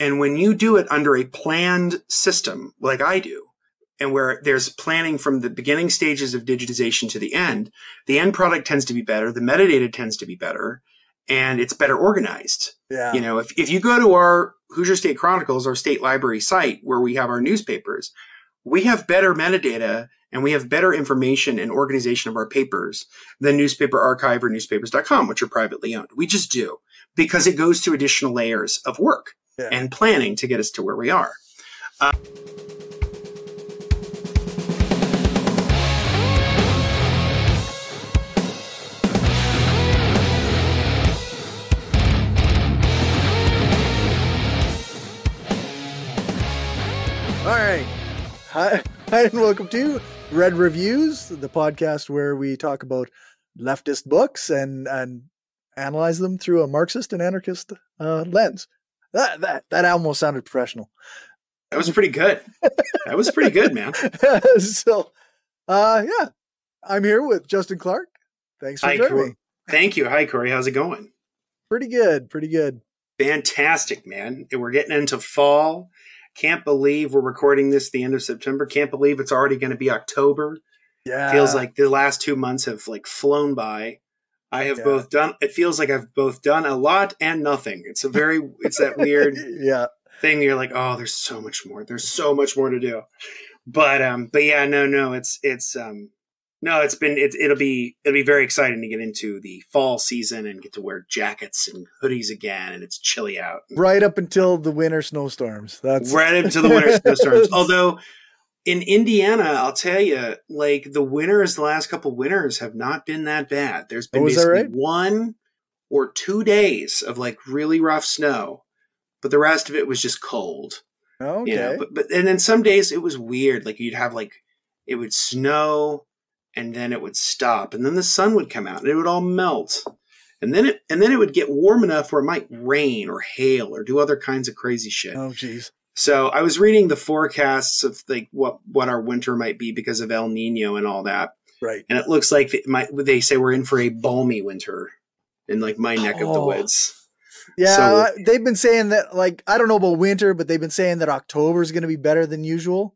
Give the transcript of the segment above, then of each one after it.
And when you do it under a planned system, like I do, and where there's planning from the beginning stages of digitization to the end, the end product tends to be better. The metadata tends to be better and it's better organized. Yeah. You know, if, if you go to our Hoosier State Chronicles, our state library site where we have our newspapers, we have better metadata and we have better information and organization of our papers than Newspaper Archive or newspapers.com, which are privately owned. We just do because it goes to additional layers of work Yeah. and planning to get us to where we are. All right. Hi, hi, and welcome to Red Reviews, the podcast where we talk about leftist books and and analyze them through a Marxist and anarchist uh, lens. That that that almost sounded professional. That was pretty good. that was pretty good, man. so, uh, yeah, I'm here with Justin Clark. Thanks for Hi, joining Cory. me. Thank you. Hi, Cory. How's it going? Pretty good. Pretty good. Fantastic, man. We're getting into fall. Can't believe we're recording this the end of September. Can't believe it's already going to be October. Yeah. feels like the last two months have like flown by. I have Yeah. both done. It feels like I've both done a lot and nothing. It's a very. It's that weird yeah. thing. You're like, oh, there's so much more. There's so much more to do. But um, but yeah, no, no. It's it's um, no. It's been. It, it'll be it'll be very exciting to get into the fall season and get to wear jackets and hoodies again, and it's chilly out. Right up until the winter snowstorms. That's right into the winter snowstorms. Although in Indiana, I'll tell you, like the winters, the last couple winters have not been that bad. There's been Oh, basically right? one or two days of like really rough snow, but the rest of it was just cold. okay. You know, but but and then some days it was weird. Like you'd have like it would snow and then it would stop and then the sun would come out and it would all melt. And then it and then it would get warm enough where it might rain or hail or do other kinds of crazy shit. oh, jeez. So I was reading the forecasts of like what what our winter might be because of El Nino and all that, Right. and it looks like it might, they say we're in for a balmy winter in like my neck of the Oh. woods. Yeah, So- uh, they've been saying that. Like, I don't know about winter, but they've been saying that October is going to be better than usual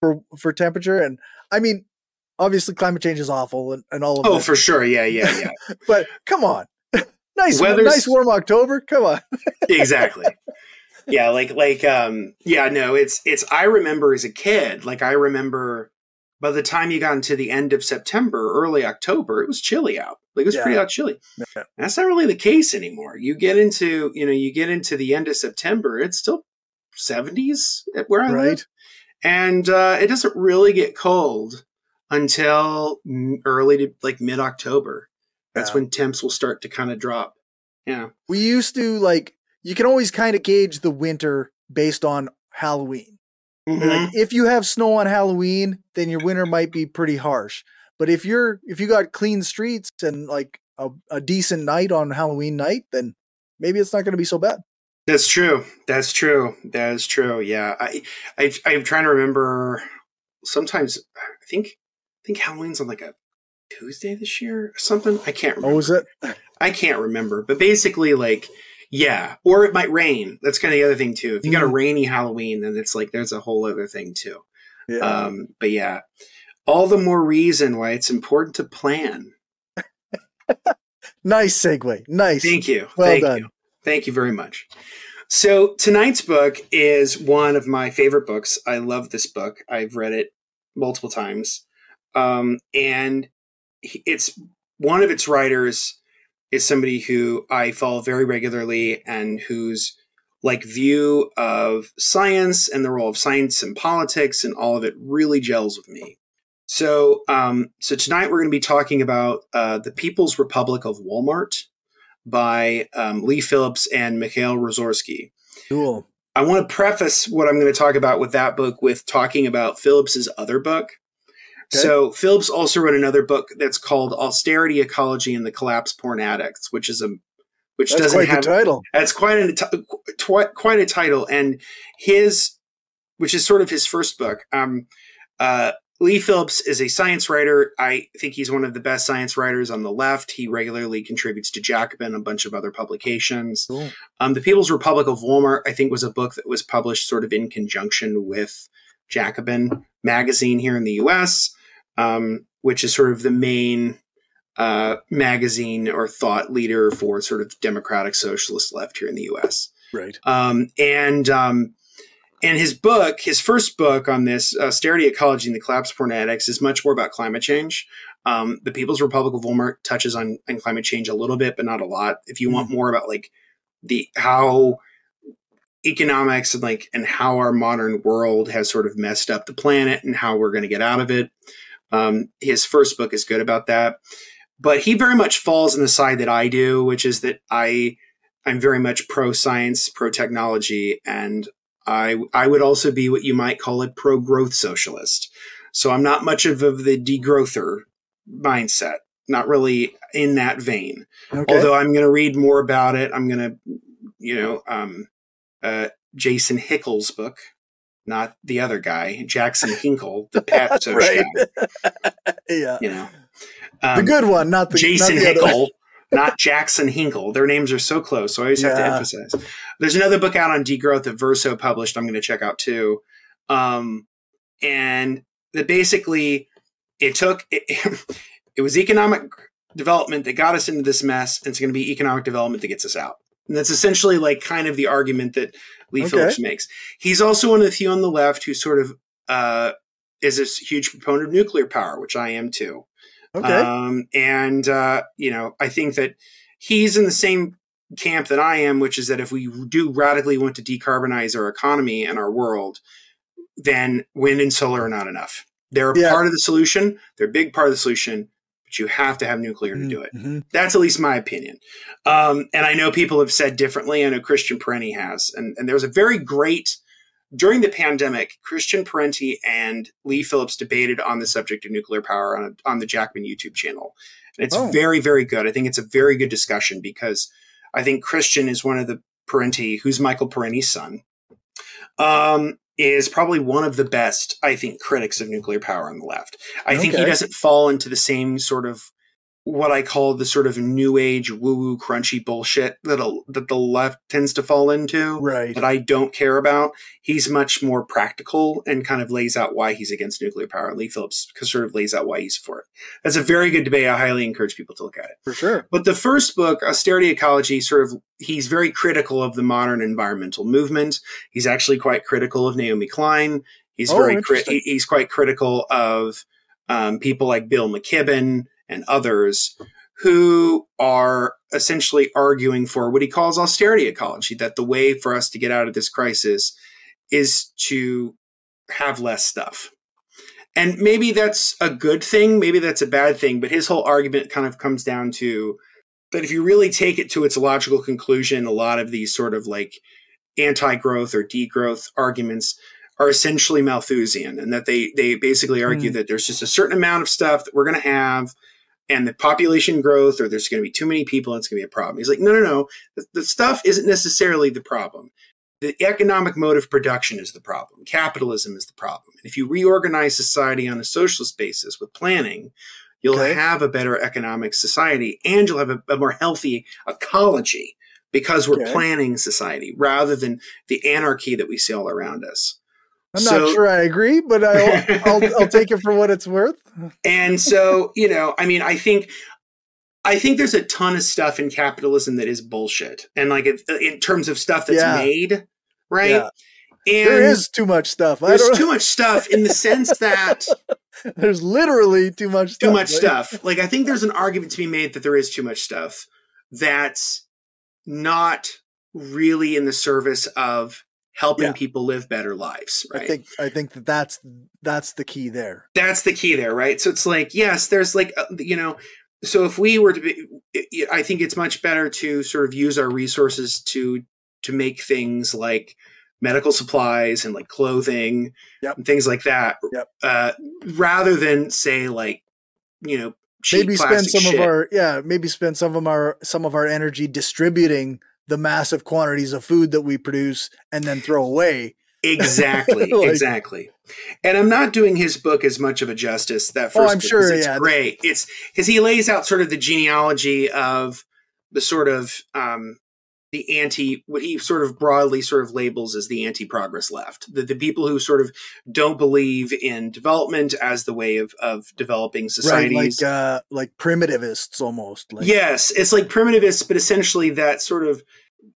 for for temperature. And I mean, obviously, climate change is awful and, and all of Oh, that. for sure, yeah, yeah, yeah, But come on, nice, Weather's- nice warm October. Come on. exactly. Yeah, like like um yeah, no, it's it's I remember as a kid, like I remember by the time you got into the end of September, early October, it was chilly out. Like it was Yeah. pretty out chilly. Yeah. That's not really the case anymore. You get into, you know, you get into the end of September, it's still 70s at where I live. Right. And uh, it doesn't really get cold until early to like mid October. That's Yeah. when temps will start to kind of drop. Yeah. We used to like. You can always kind of gauge the winter based on Halloween. Mhm. Like, if you have snow on Halloween, then your winter might be pretty harsh. But if you're if you got clean streets and like a, a decent night on Halloween night, then maybe it's not going to be so bad. That's true. That's true. That is true. Yeah. I, I I'm trying to remember. Sometimes I think I think Halloween's on like a Tuesday this year or something. I can't remember. Oh, is it? I can't remember. But basically, like, yeah, or it might rain. That's kind of the other thing too. If you got a Mhm. rainy Halloween, then it's like there's a whole other thing too. Yeah. Um, but yeah, all the more reason why it's important to plan. nice segue. Nice. Thank you. Well Thank done. you. Thank you very much. So tonight's book is one of my favorite books. I love this book. I've read it multiple times. Um, and it's one of its writers is somebody who I follow very regularly and whose like view of science and the role of science and politics and all of it really gels with me. So, um, so tonight we're going to be talking about uh, the People's Republic of Walmart by um, Leigh Phillips and Mikhail Rozworski. Cool. I want to preface what I'm going to talk about with that book with talking about Phillips's other book. Okay. So Phillips also wrote another book that's called Austerity Ecology and the Collapse Porn Addicts, which is a which That's doesn't have the title. that's quite a twi- quite a title, and his, which is sort of his first book. Um, uh, Leigh Phillips is a science writer. I think he's one of the best science writers on the left. He regularly contributes to Jacobin, and a bunch of other publications. Cool. Um, the People's Republic of Walmart, I think, was a book that was published sort of in conjunction with Jacobin magazine here in the U.S., um, which is sort of the main uh, magazine or thought leader for sort of democratic socialist left here in the U.S. Right. Um, and um, and his book, his first book on this, Austerity Ecology and the Collapse of Porn Addicts, is much more about climate change. Um, the People's Republic of Walmart touches on, on climate change a little bit, but not a lot. If you want more about like the how economics and like and how our modern world has sort of messed up the planet and how we're going to get out of it, um, his first book is good about that. But he very much falls on the side that I do, which is that I I'm very much pro science, pro technology, and I I would also be what you might call a pro growth socialist. So I'm not much of, of the degrowther mindset, not really in that vein. Okay. Although I'm going to read more about it. I'm going to, you know, um, uh, Jason Hickel's book, not the other guy, Jackson Hinkle, the social Right. yeah. you know. the Um, good one, not the Jason not the other- not Jackson Hinkle. Their names are so close, so I always have to emphasize. There's another book out on degrowth that Verso published. I'm going to check out too, um, and that basically it took it, it was economic development that got us into this mess, and it's going to be economic development that gets us out. And that's essentially like kind of the argument that Leigh Okay. Phillips makes. He's also one of the few on the left who sort of uh, is a huge proponent of nuclear power, which I am too. Okay. Um, and, uh, you know, I think that he's in the same camp that I am, which is that if we do radically want to decarbonize our economy and our world, then wind and solar are not enough. They're a Yeah. part of the solution, they're a big part of the solution, but you have to have nuclear to do it. Mhm. That's at least my opinion. Um, and I know people have said differently. I know Christian Parenti has. And, and there was a very great, during the pandemic, Christian Parenti and Leigh Phillips debated on the subject of nuclear power on, on the Jacobin YouTube channel. And it's Oh. very, very good. I think it's a very good discussion because I think Christian is one of the Parenti, who's Michael Parenti's son, um, is probably one of the best, I think, critics of nuclear power on the left. I think he doesn't fall into the same sort of what I call the sort of new age woo woo crunchy bullshit that a, that the left tends to fall into Right. that I don't care about. He's much more practical and kind of lays out why he's against nuclear power. Leigh Phillips sort of lays out why he's for it. That's a very good debate. I highly encourage people to look at it. For sure. But the first book, Austerity Ecology, sort of he's very critical of the modern environmental movement. He's actually quite critical of Naomi Klein. He's Oh, very cri- he's quite critical of um, people like Bill McKibben and others who are essentially arguing for what he calls austerity ecology. That the way for us to get out of this crisis is to have less stuff. And maybe that's a good thing, maybe that's a bad thing, but his whole argument kind of comes down to that if you really take it to its logical conclusion, a lot of these sort of like anti growth or degrowth arguments are essentially Malthusian, and that they, they basically argue Hmm. that there's just a certain amount of stuff that we're going to have, and the population growth, or there's going to be too many people, and it's going to be a problem. He's like, no, no, no. The, the stuff isn't necessarily the problem the economic mode of production is the problem. Capitalism is the problem. If you reorganize society on a socialist basis with planning, you'll Okay. have a better economic society and you'll have a, a more healthy ecology because we're Okay. planning society rather than the anarchy that we see all around us. I'm So- not sure I agree, but I'll, I'll I'll take it for what it's worth. And so, you know, I mean, I think I think there's a ton of stuff in capitalism that is bullshit. And like it, in terms of stuff that's Yeah. made, right? Yeah. And there is too much stuff. I there's too much stuff in the sense that there's literally too much stuff. too much right? stuff. Like I think there's an argument to be made that there is too much stuff that's not really in the service of helping Yeah. people live better lives, right? I think I think that that's that's the key there. that's the key there, right? So it's like, yes, there's like, uh, you know, so if we were to be, I think it's much better to sort of use our resources to to make things like medical supplies and like clothing Yep. and things like that, Yep. uh, rather than say like, you know, maybe spend some shit. of our yeah, maybe spend some of our some of our energy distributing the massive quantities of food that we produce and then throw away Exactly, Like- exactly. And I'm not doing his book as much of a justice. That first Oh, I'm book, sure, It's yeah. great. It's because he lays out sort of the genealogy of the sort of um, the anti, what he sort of broadly sort of labels as the anti-progress left, the, the people who sort of don't believe in development as the way of of developing societies right, like uh, like primitivists almost. Like, yes, it's like primitivists, but essentially that sort of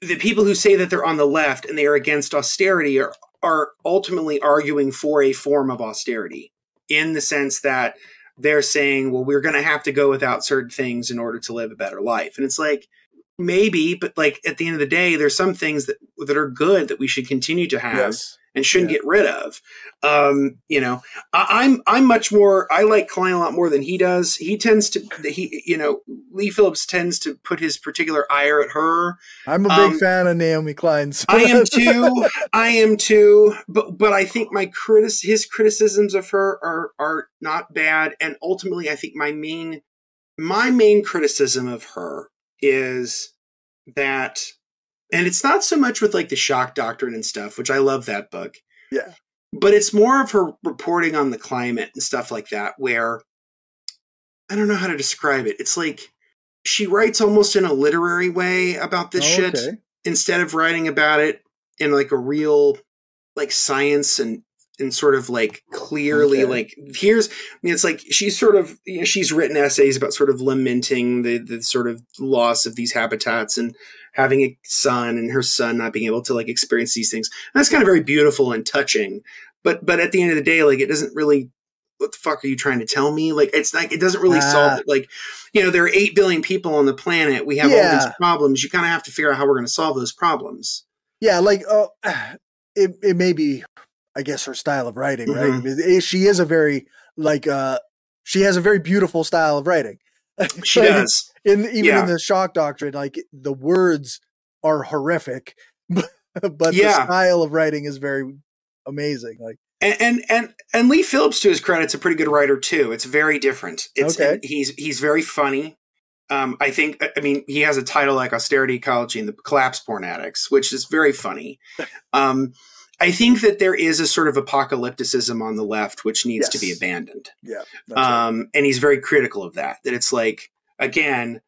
the people who say that they're on the left and they are against austerity are are ultimately arguing for a form of austerity in the sense that they're saying, well, we're going to have to go without certain things in order to live a better life. And it's like, maybe, but like at the end of the day, there's some things that, that are good that we should continue to have Yes. and shouldn't Yeah. get rid of. Um, you know, I, I'm I'm much more. I like Klein a lot more than he does. He tends to he you know Leigh Phillips tends to put his particular ire at her. I'm a big Um, fan of Naomi Klein. so- I am too. I am too. But but I think my critic his criticisms of her are are not bad. And ultimately, I think my main my main criticism of her is that, and it's not so much with like the shock doctrine and stuff, which I love that book. Yeah. But it's more of her reporting on the climate and stuff like that, where I don't know how to describe it. It's like she writes almost in a literary way about this Oh, shit okay. instead of writing about it in like a real like science and and sort of like clearly Okay. like here's I mean it's like she's sort of you know she's written essays about sort of lamenting the the sort of loss of these habitats and having a son and her son not being able to like experience these things. And that's kind of very beautiful and touching. But but at the end of the day like it doesn't really what the fuck are you trying to tell me? Like it's like it doesn't really Ah. solve it. Like you know there are 8 billion people on the planet. We have all these problems. You kind of have to figure out how we're going to solve those problems. Yeah, like uh, it. It may be, I guess, her style of writing, right? It- She is a very like uh, she has a very beautiful style of writing. She Like, does. In even Yeah. in the shock doctrine, like the words are horrific, but, but the style of writing is very amazing. Like And, and and and Leigh Phillips, to his credit, is a pretty good writer too. It's very different. It's Okay. he's he's very funny. Um, I think I mean he has a title like Austerity Ecology and the Collapse Porn Addicts, which is very funny. Um, I think that there is a sort of apocalypticism on the left which needs to be abandoned. yeah, that's right. um, and he's very critical of that. That it's like again,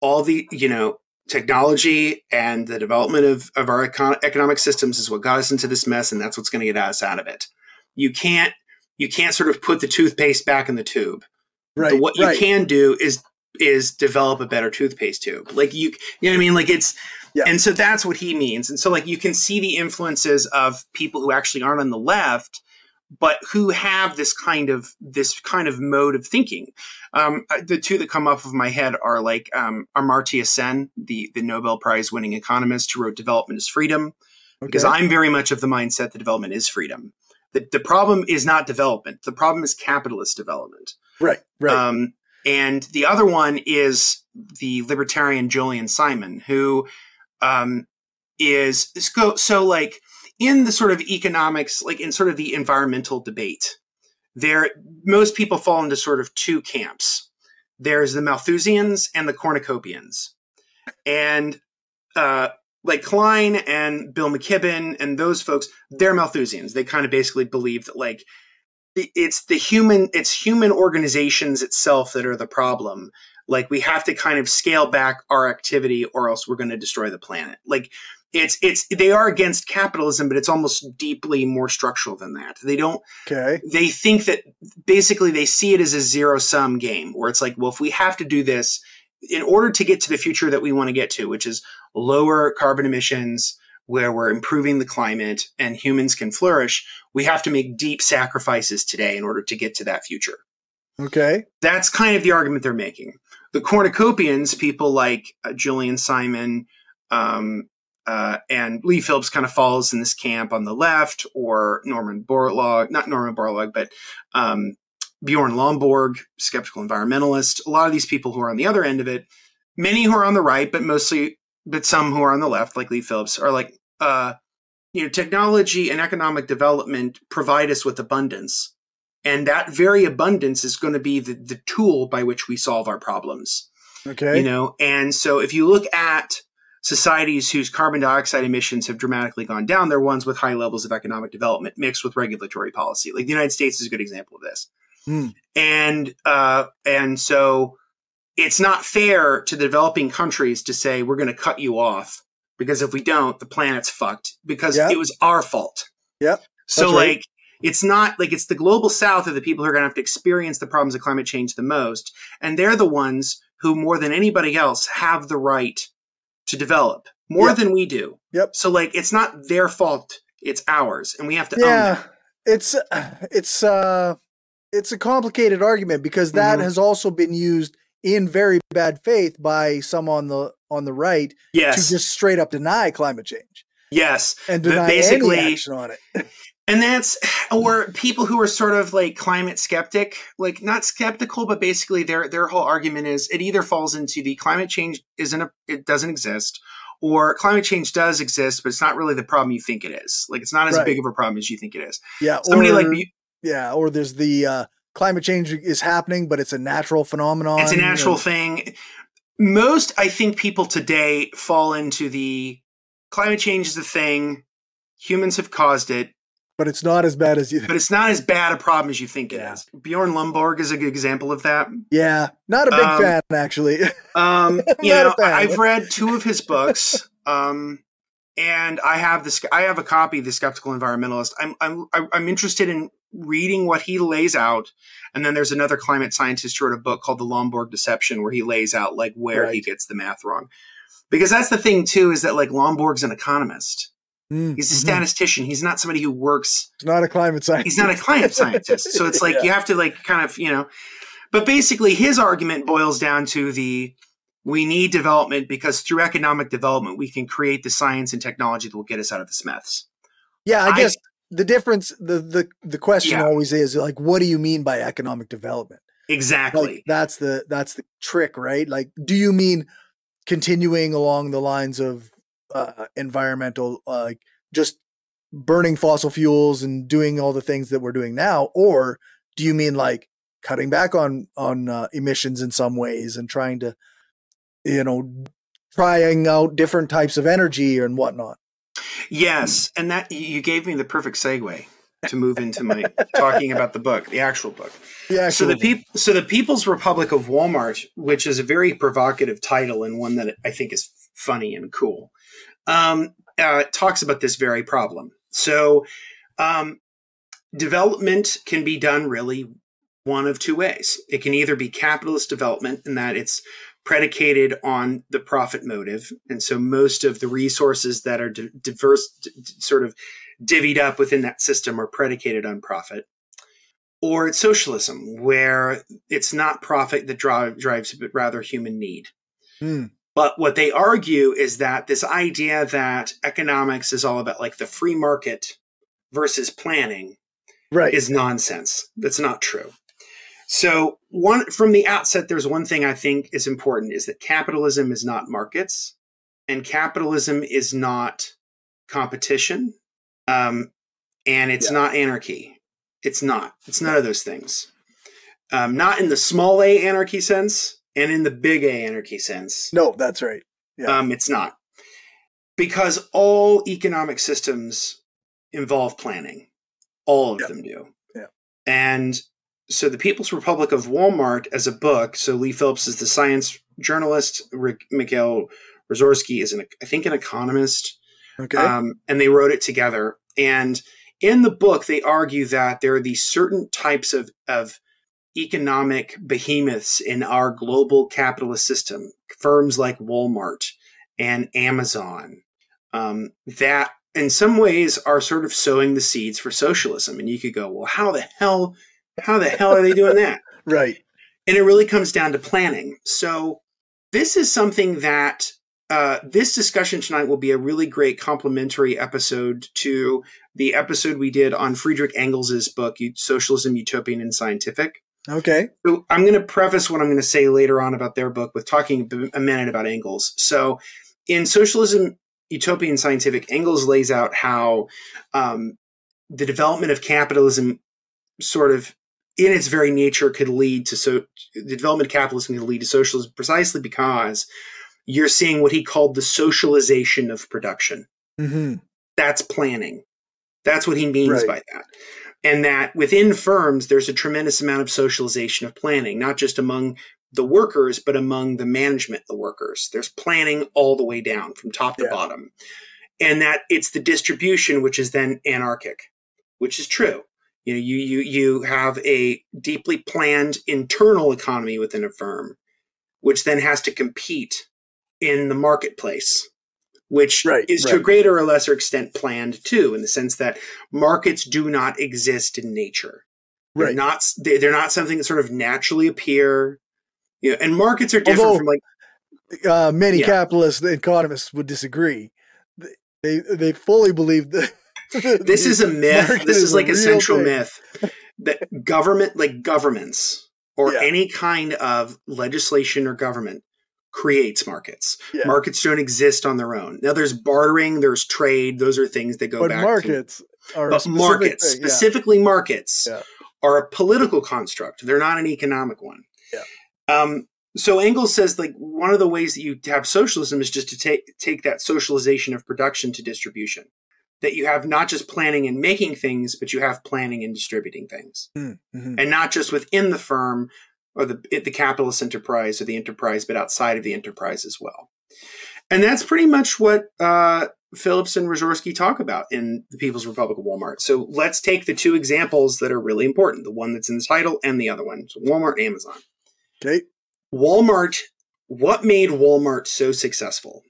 all the you know technology and the development of of our econ- economic systems is what got us into this mess, and that's what's going to get us out of it. You can't you can't sort of put the toothpaste back in the tube. right. But what you can do is is develop a better toothpaste tube. Like you, you know what I mean? Like it's, Yeah. and so that's what he means. And so like you can see the influences of people who actually aren't on the left, but who have this kind of this kind of mode of thinking. Um, uh, the two that come up of my head are like um, Amartya Sen, the the Nobel Prize winning economist who wrote "Development is Freedom," because I'm very much of the mindset that development is freedom. The, the problem is not development. The problem is capitalist development. right, right. Um, and the other one is the libertarian Julian Simon, who um, is so, so like in the sort of economics, like in sort of the environmental debate, there most people fall into sort of two camps. There's the Malthusians and the Cornucopians, and uh, like Klein and Bill McKibben and those folks, they're Malthusians. They kind of basically believe that like it's the human it's human organizations itself that are the problem. Like we have to kind of scale back our activity or else we're going to destroy the planet. Like it's it's they are against capitalism but it's almost deeply more structural than that. They don't okay. they think that basically they see it as a zero sum game where it's like well if we have to do this in order to get to the future that we want to get to which is lower carbon emissions where we're improving the climate and humans can flourish we have to make deep sacrifices today in order to get to that future Okay. that's kind of the argument they're making. The cornucopians, people like uh, Julian Simon um, uh, and Leigh Phillips, kind of falls in this camp on the left, or Norman Borlaug, not Norman Borlaug, but um, Bjorn Lomborg, skeptical environmentalist. A lot of these people who are on the other end of it, many who are on the right, but mostly, but some who are on the left, like Leigh Phillips, are like, uh, you know, technology and economic development provide us with abundance and that very abundance is going to be the, the tool by which we solve our problems Okay. you know and so if you look at societies whose carbon dioxide emissions have dramatically gone down, they're ones with high levels of economic development mixed with regulatory policy. Like the United States is a good example of this. Mm. And uh, and so it's not fair to the developing countries to say we're going to cut you off because if we don't, the planet's fucked because Yep. it was our fault. Yep. So right. like it's not like it's the global south are the people who are going to have to experience the problems of climate change the most and they're the ones who more than anybody else have the right to develop more Yep. than we do. Yep. So like it's not their fault, it's ours and we have to own yeah that. it's it's uh it's a complicated argument because that Mhm. has also been used in very bad faith by some on the on the right Yes. to just straight up deny climate change yes. and deny basically- any action on it And that's or people who are sort of like climate skeptic, like not skeptical, but basically their their whole argument is it either falls into the climate change isn't a it doesn't exist, or climate change does exist, but it's not really the problem you think it is. Like it's not as Right. big of a problem as you think it is. yeah Somebody or, like yeah or there's the uh climate change is happening but it's a natural phenomenon it's a natural and- thing. Most I think people today fall into the climate change is a thing. Humans have caused it. but it's not as bad as you but it's not as bad a problem as you think it is. Yeah. Bjorn Lomborg is a good example of that. yeah not a big Um, fan actually Um, you know. I've read two of his books, um, and I have this. I have a copy of the Skeptical Environmentalist. I'm I'm I'm interested in reading what he lays out, and then there's another climate scientist who wrote a book called The Lomborg Deception, where he lays out like where he gets the math wrong. Because that's the thing too, is that like Lomborg's an economist. Mm, He's a mhm. statistician. He's not somebody who works He's not a climate scientist he's not a climate scientist. So it's like Yeah. you have to like kind of, you know, but basically his argument boils down to the we need development because through economic development we can create the science and technology that will get us out of the Smiths. Yeah, I I- guess the difference the the the question Yeah. always is like what do you mean by economic development? Exactly. Like that's the that's the trick, right? Like do you mean continuing along the lines of uh environmental uh, like just burning fossil fuels and doing all the things that we're doing now or do you mean like cutting back on on uh, emissions in some ways and trying to you know trying out different types of energy and whatnot? Yes, and that you gave me the perfect segue to move into my talking about the book, the actual book. Yeah, So the peop- so the People's Republic of Walmart, which is a very provocative title and one that I think is funny and cool, um, uh, talks about this very problem. So um, development can be done really one of two ways. It can either be capitalist development in that it's predicated on the profit motive, and so most of the resources that are di- diverse, d- d- sort of divvied up within that system, are predicated on profit or it's socialism, where it's not profit that drive, drives, but rather human need. Hmm. But what they argue is that this idea that economics is all about like the free market versus planning right. is nonsense. That's not true. So one from the outset, there's one thing I think is important is that capitalism is not markets, and capitalism is not competition, um, and it's Yeah. not anarchy. It's not. It's none of those things. Um, not in the small a anarchy sense, and in the big A anarchy sense. No, that's right. Yeah. Um, it's not. Because all economic systems involve planning. All of Yep. them do. Yeah. And so the People's Republic of Walmart as a book, so Leigh Phillips is the science journalist, Rick Mikhail Rozworski is an I think an economist. Okay. Um, and they wrote it together. And in the book, they argue that there are these certain types of, of economic behemoths in our global capitalist system, firms like Walmart and Amazon, um, that in some ways are sort of sowing the seeds for socialism. And you could go, well, how the hell, how the hell are they doing that? right. and it really comes down to planning. So this is something that uh, this discussion tonight will be a really great complementary episode to the episode we did on Friedrich Engels's book Socialism, Utopian, and Scientific. Okay. So I'm going to preface what I'm going to say later on about their book with talking a minute about Engels. So in Socialism, Utopian, and Scientific, Engels lays out how um, the development of capitalism sort of in its very nature could lead to so the development of capitalism could lead to socialism precisely because you're seeing what he called the socialization of production. Mm-hmm. That's planning. That's what he means Right. by that. And that within firms, there's a tremendous amount of socialization of planning, not just among the workers, but among the management, the workers. There's planning all the way down from top to Yeah. bottom. And that it's the distribution which is then anarchic, which is true. You know, you you you have a deeply planned internal economy within a firm, which then has to compete in the marketplace, which Right, is to a greater or lesser extent planned too, in the sense that markets do not exist in nature. They're Right. not they- they're not something that sort of naturally appear. You know, and markets are different Although- from like Uh, many Yeah. capitalists, economists would disagree. They, they fully believe that this is a myth. market This is, like a central thing. myth that government, like governments or Yeah. any kind of legislation or government, creates markets. Yeah. Markets don't exist on their own. Now, there's bartering, there's trade. Those are things that go But back. to, markets are but specific markets, thing, yeah. specifically markets, are a political construct. They're not an economic one. Yeah. Um, so Engels says like one of the ways that you have socialism is just to take take that socialization of production to distribution. That you have not just planning and making things, but you have planning and distributing things, Mm, mhm. and not just within the firm or the the capitalist enterprise or the enterprise, but outside of the enterprise as well. And that's pretty much what uh, Phillips and Rozworski talk about in the People's Republic of Walmart. So let's take the two examples that are really important: the one that's in the title and the other one. So Walmart, and Amazon. Okay. Walmart, what made Walmart so successful?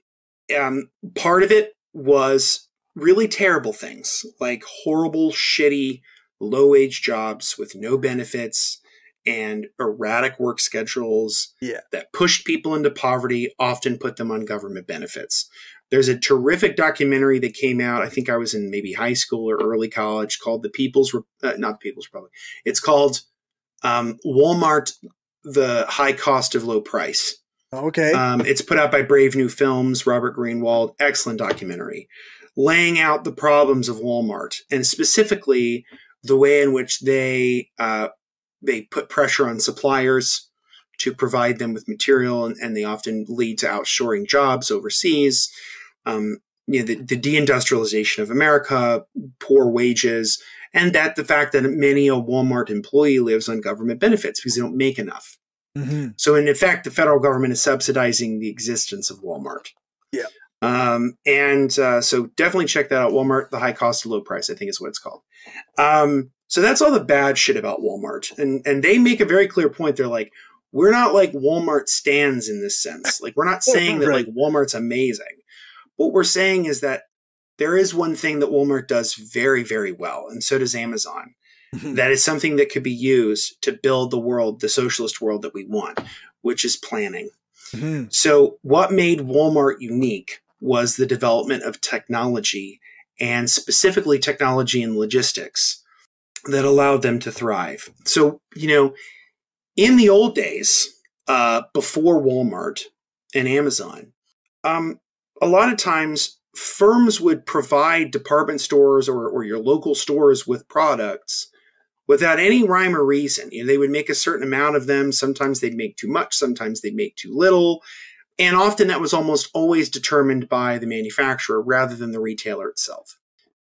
Um, part of it was really terrible things like horrible, shitty, low wage jobs with no benefits and erratic work schedules Yeah. that pushed people into poverty, often put them on government benefits. There's a terrific documentary that came out. I think I was in maybe high school or early college called The People's, Re- uh, not The People's Republic. It's called um, Walmart the high cost of low price. Okay. Um, it's put out by Brave New Films, Robert Greenwald. Excellent documentary, laying out the problems of Walmart and specifically the way in which they uh, they put pressure on suppliers to provide them with material, and, and they often lead to outshoring jobs overseas. Um, you know, the, the deindustrialization of America, poor wages, and that the fact that many a Walmart employee lives on government benefits because they don't make enough. Mhm. So, in effect, the federal government is subsidizing the existence of Walmart. Yeah. Um, and uh, so, definitely check that out. Walmart, the high cost, low price, I think is what it's called. Um, so that's all the bad shit about Walmart, and and they make a very clear point. They're like, we're not like Walmart stands in this sense. Like, we're not saying that like Walmart's amazing. What we're saying is that there is one thing that Walmart does very, very well, and so does Amazon that is something that could be used to build the world, the socialist world that we want, which is planning. Mhm. So, what made Walmart unique was the development of technology and specifically technology and logistics that allowed them to thrive. So, you know, in the old days, uh, before Walmart and Amazon, um, a lot of times firms would provide department stores or, or your local stores with products without any rhyme or reason. You know, they would make a certain amount of them. Sometimes they'd make too much, sometimes they'd make too little. And often that was almost always determined by the manufacturer rather than the retailer itself.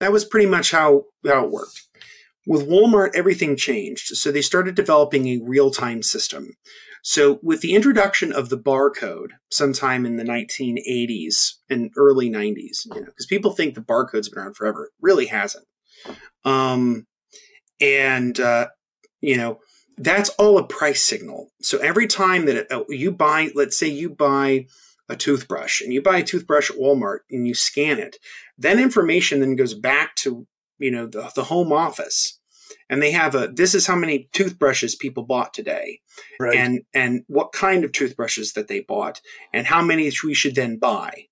That was pretty much how, how it worked. With Walmart, everything changed. So they started developing a real time system. So, with the introduction of the barcode sometime in the 1980s and early 90s, you know, because people think the barcode's been around forever, it really hasn't. Um, and uh, you know that's all a price signal. So every time that uh, you buy, let's say you buy a toothbrush and you buy a toothbrush at Walmart and you scan it, that information then goes back to you know the, the home office and they have a this is how many toothbrushes people bought today Right. and and what kind of toothbrushes that they bought and how many we should then buy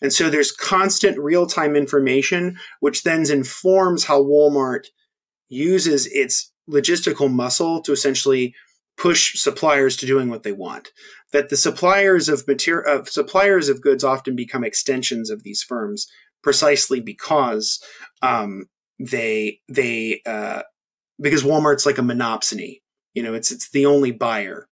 and so there's constant real-time information which then informs how walmart uses its logistical muscle to essentially push suppliers to doing what they want that the suppliers of material of suppliers of goods often become extensions of these firms precisely because um, they they uh, because Walmart's like a monopsony. You know, it's it's the only buyer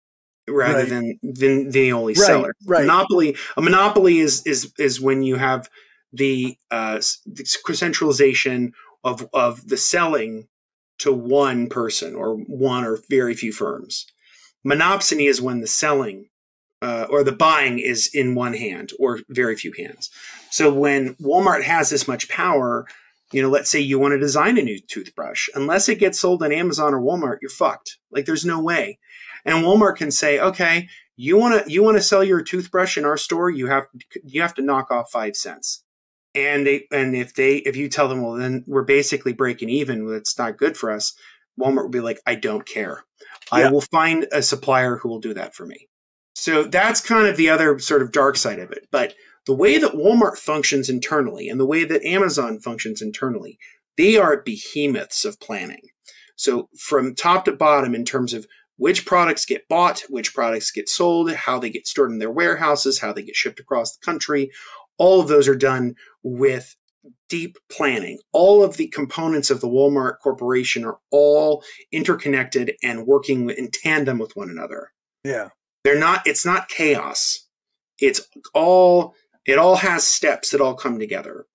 rather Right. than than the only Right, seller. right. Monopoly a monopoly is is is when you have the uh the centralization of of the selling to one person or one or very few firms. Monopsony is when the selling uh, or the buying is in one hand or very few hands. So when Walmart has this much power, you know, let's say you want to design a new toothbrush, unless it gets sold on Amazon or Walmart, you're fucked. Like there's no way. And Walmart can say, okay, you want to you want to sell your toothbrush in our store, you have you have to knock off five cents. And they and if they if you tell them, well, then we're basically breaking even, it's not good for us. Walmart will be like, I don't care. I will find a supplier who will do that for me. So that's kind of the other sort of dark side of it. But the way that Walmart functions internally and the way that Amazon functions internally, they are behemoths of planning. So from top to bottom, in terms of which products get bought, which products get sold, how they get stored in their warehouses, how they get shipped across the country, all of those are done with deep planning. All of the components of the Walmart Corporation are all interconnected and working in tandem with one another Yeah. they're not it's not chaos it's all it all has steps that all come together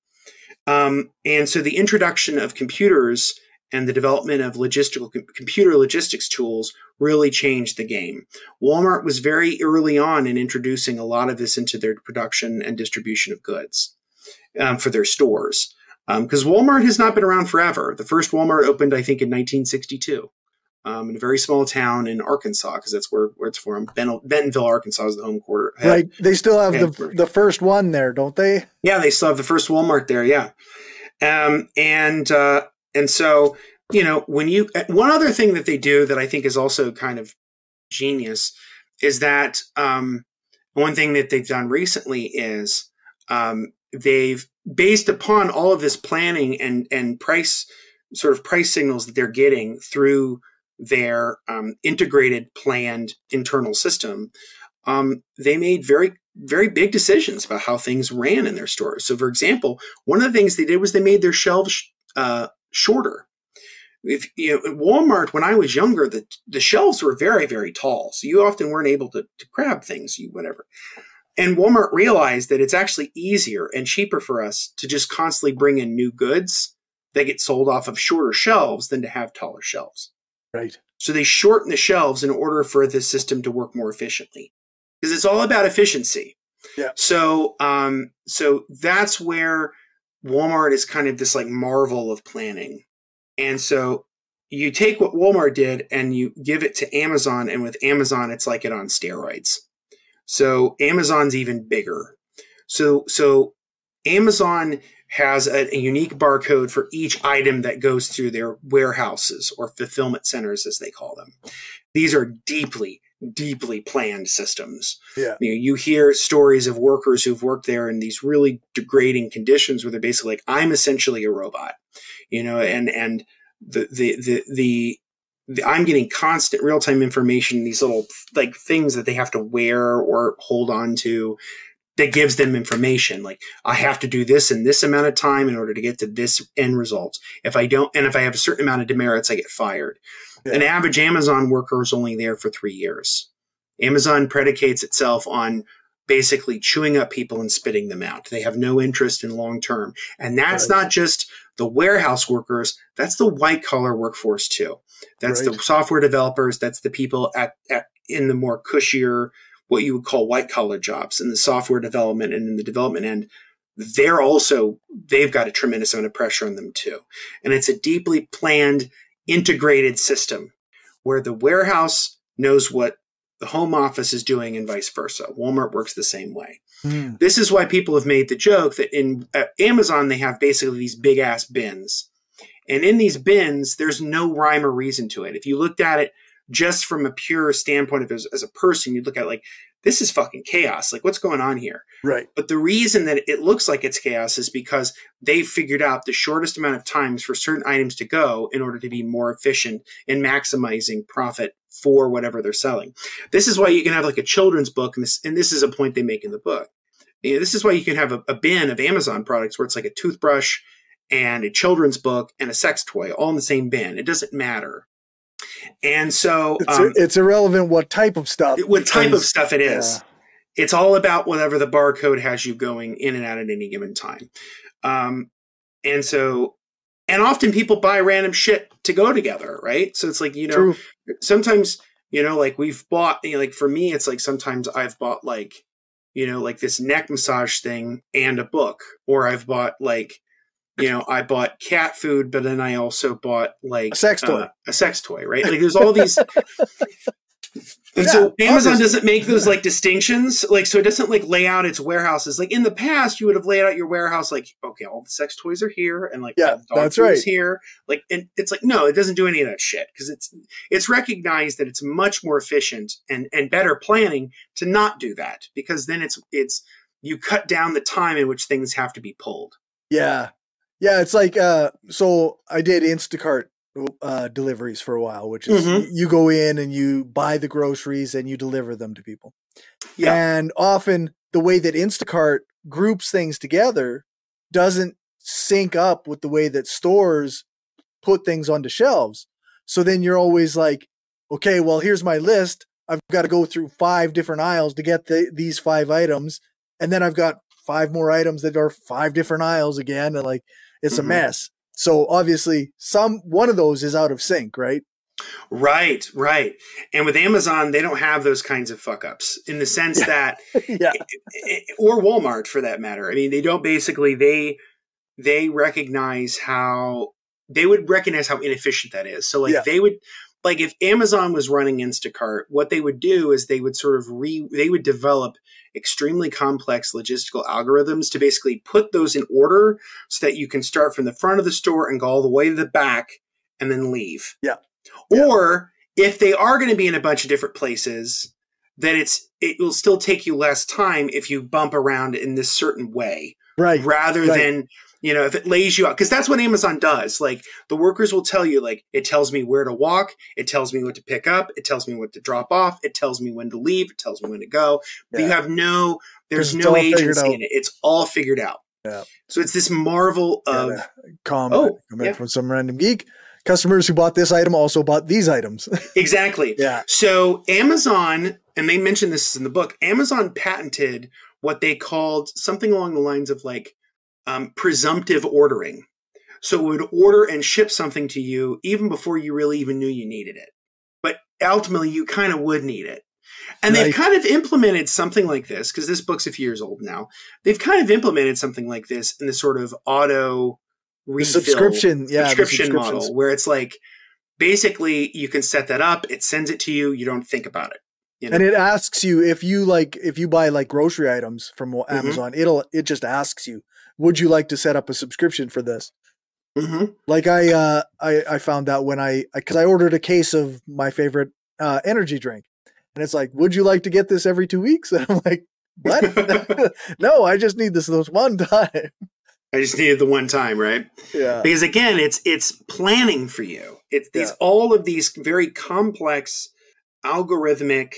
um, and so the introduction of computers and the development of logistical com- computer logistics tools really changed the game walmart was very early on in introducing a lot of this into their production and distribution of goods um, for their stores because walmart has not been around forever the first walmart opened i think in 1962 um, in a very small town in Arkansas, because that's where, where it's from. Ben- Bentonville, Arkansas is the home quarter. Right. They still have the the first one there, don't they? Yeah, they still have the first Walmart there. Yeah, um, and uh, and so you know when you uh, one other thing that they do that I think is also kind of genius is that um, one thing that they've done recently is um, they've based upon all of this planning and and price sort of price signals that they're getting through their um, integrated planned internal system um, they made very very big decisions about how things ran in their stores. So for example one of the things they did was they made their shelves uh, shorter if you know at walmart when i was younger the, the shelves were very very tall so you often weren't able to, to grab things you whatever and walmart realized that it's actually easier and cheaper for us to just constantly bring in new goods that get sold off of shorter shelves than to have taller shelves Right. so they shorten the shelves in order for the system to work more efficiently because it's all about efficiency. Yeah. So um so that's where Walmart is kind of this like marvel of planning. And so you take what Walmart did and you give it to Amazon and with Amazon it's like it on steroids. So Amazon's even bigger. So so Amazon has a, a unique barcode for each item that goes through their warehouses or fulfillment centers, as they call them. These are deeply, deeply planned systems. Yeah. You, know, you hear stories of workers who've worked there in these really degrading conditions where they're basically like, I'm essentially a robot, you know, and, and the, the, the, the, the I'm getting constant real time information, these little like things that they have to wear or hold on to that gives them information. Like I have to do this in this amount of time in order to get to this end result. If I don't, and if I have a certain amount of demerits, I get fired. Yeah. An average Amazon worker is only there for three years. Amazon predicates itself on basically chewing up people and spitting them out. They have no interest in long term. And that's Right. not just the warehouse workers, that's the white collar workforce too. That's the software developers, that's the people at, at in the more cushier what you would call white collar jobs in the software development and in the development end they're also they've got a tremendous amount of pressure on them too and it's a deeply planned integrated system where the warehouse knows what the home office is doing and vice versa. Walmart works the same way. Hmm. this is why people have made the joke that in at amazon they have basically these big ass bins. And in these bins there's no rhyme or reason to it. If you looked at it just from a pure standpoint of as, as a person you'd look at like this is fucking chaos like what's going on here Right. but the reason that it looks like it's chaos is because they figured out the shortest amount of times for certain items to go in order to be more efficient in maximizing profit for whatever they're selling. This is why you can have like a children's book, and this and this is a point they make in the book. You know, this is why you can have a, a bin of Amazon products where it's like a toothbrush and a children's book and a sex toy all in the same bin. It doesn't matter. And so It's, um, it's irrelevant what type of stuff. what type of stuff it is. It's all about whatever the barcode has you going in and out at any given time. Um, and so, and often people buy random shit to go together, right? So it's like, you know, True. sometimes, you know, like we've bought, you know, like for me, it's like sometimes I've bought like, you know, like this neck massage thing and a book, or I've bought like, you know, I bought cat food, but then I also bought like A sex toy. uh, a sex toy, right? Like there's all these. And Yeah, so Amazon obviously. doesn't make those like distinctions, like so it doesn't like lay out its warehouses. Like in the past, you would have laid out your warehouse like, okay, all the sex toys are here, and like Yeah, that's right. here. Like, and it's like no, it doesn't do any of that shit because it's it's recognized that it's much more efficient and and better planning to not do that because then it's it's you cut down the time in which things have to be pulled. Yeah. Yeah, it's like uh so I did Instacart uh deliveries for a while, which is Mhm. you go in and you buy the groceries and you deliver them to people. Yeah. And often the way that Instacart groups things together doesn't sync up with the way that stores put things onto shelves. So then you're always like, okay, well, here's my list. I've got to go through five different aisles to get the, these five items. And then I've got five more items that are five different aisles again. And like, it's Mhm. a mess. So obviously, some one of those is out of sync, right? Right, right. And with Amazon, they don't have those kinds of fuck ups in the sense that yeah. or Walmart for that matter. I mean, they don't basically they they recognize how they would recognize how inefficient that is. So like Yeah. they would like if Amazon was running Instacart, what they would do is they would sort of re they would develop extremely complex logistical algorithms to basically put those in order so that you can start from the front of the store and go all the way to the back and then leave. Yeah. Yeah. Or if they are going to be in a bunch of different places, then it's it will still take you less time if you bump around in this certain way Right. rather right. than you know if it lays you out because that's what amazon does like the workers will tell you like it tells me where to walk it tells me what to pick up it tells me what to drop off it tells me when to leave it tells me when to go but you have no there's no agency in it it's all figured out Yeah. so it's this marvel of comment, Oh, comment yeah. from some random geek. Customers who bought this item also bought these items. exactly yeah. So Amazon, and they mentioned this in the book, Amazon patented what they called something along the lines of like um, presumptive ordering. So it would order and ship something to you even before you really even knew you needed it. But ultimately, you kind of would need it. And they've kind of implemented something like this because this book's a few years old now. They've kind of implemented something like this in the sort of auto refill subscription, yeah, subscription model where it's like basically you can set that up, it sends it to you, you don't think about it. You know? And it asks you if you like if you buy like grocery items from Mm-hmm. Amazon, it'll it just asks you, would you like to set up a subscription for this? hmm Like I uh I I found out when I because I ordered a case of my favorite uh energy drink, and it's like, would you like to get this every two weeks? And I'm like, what? no, I just need this this one time. I just needed the one time, right? Yeah, Because again, it's it's planning for you. It's these Yeah. all of these very complex algorithmic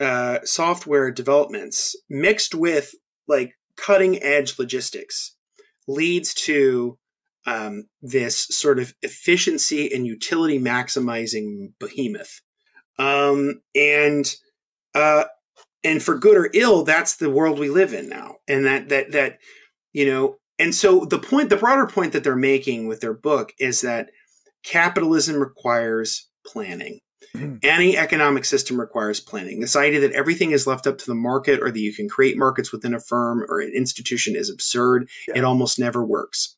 uh, software developments mixed with like cutting edge logistics leads to um, this sort of efficiency and utility maximizing behemoth. Um, and uh, and for good or ill, that's the world we live in now. And that that that you know, and so the point, the broader point that they're making with their book is that capitalism requires planning. Any economic system requires planning. This idea that everything is left up to the market or that you can create markets within a firm or an institution is absurd. Yeah. It almost never works.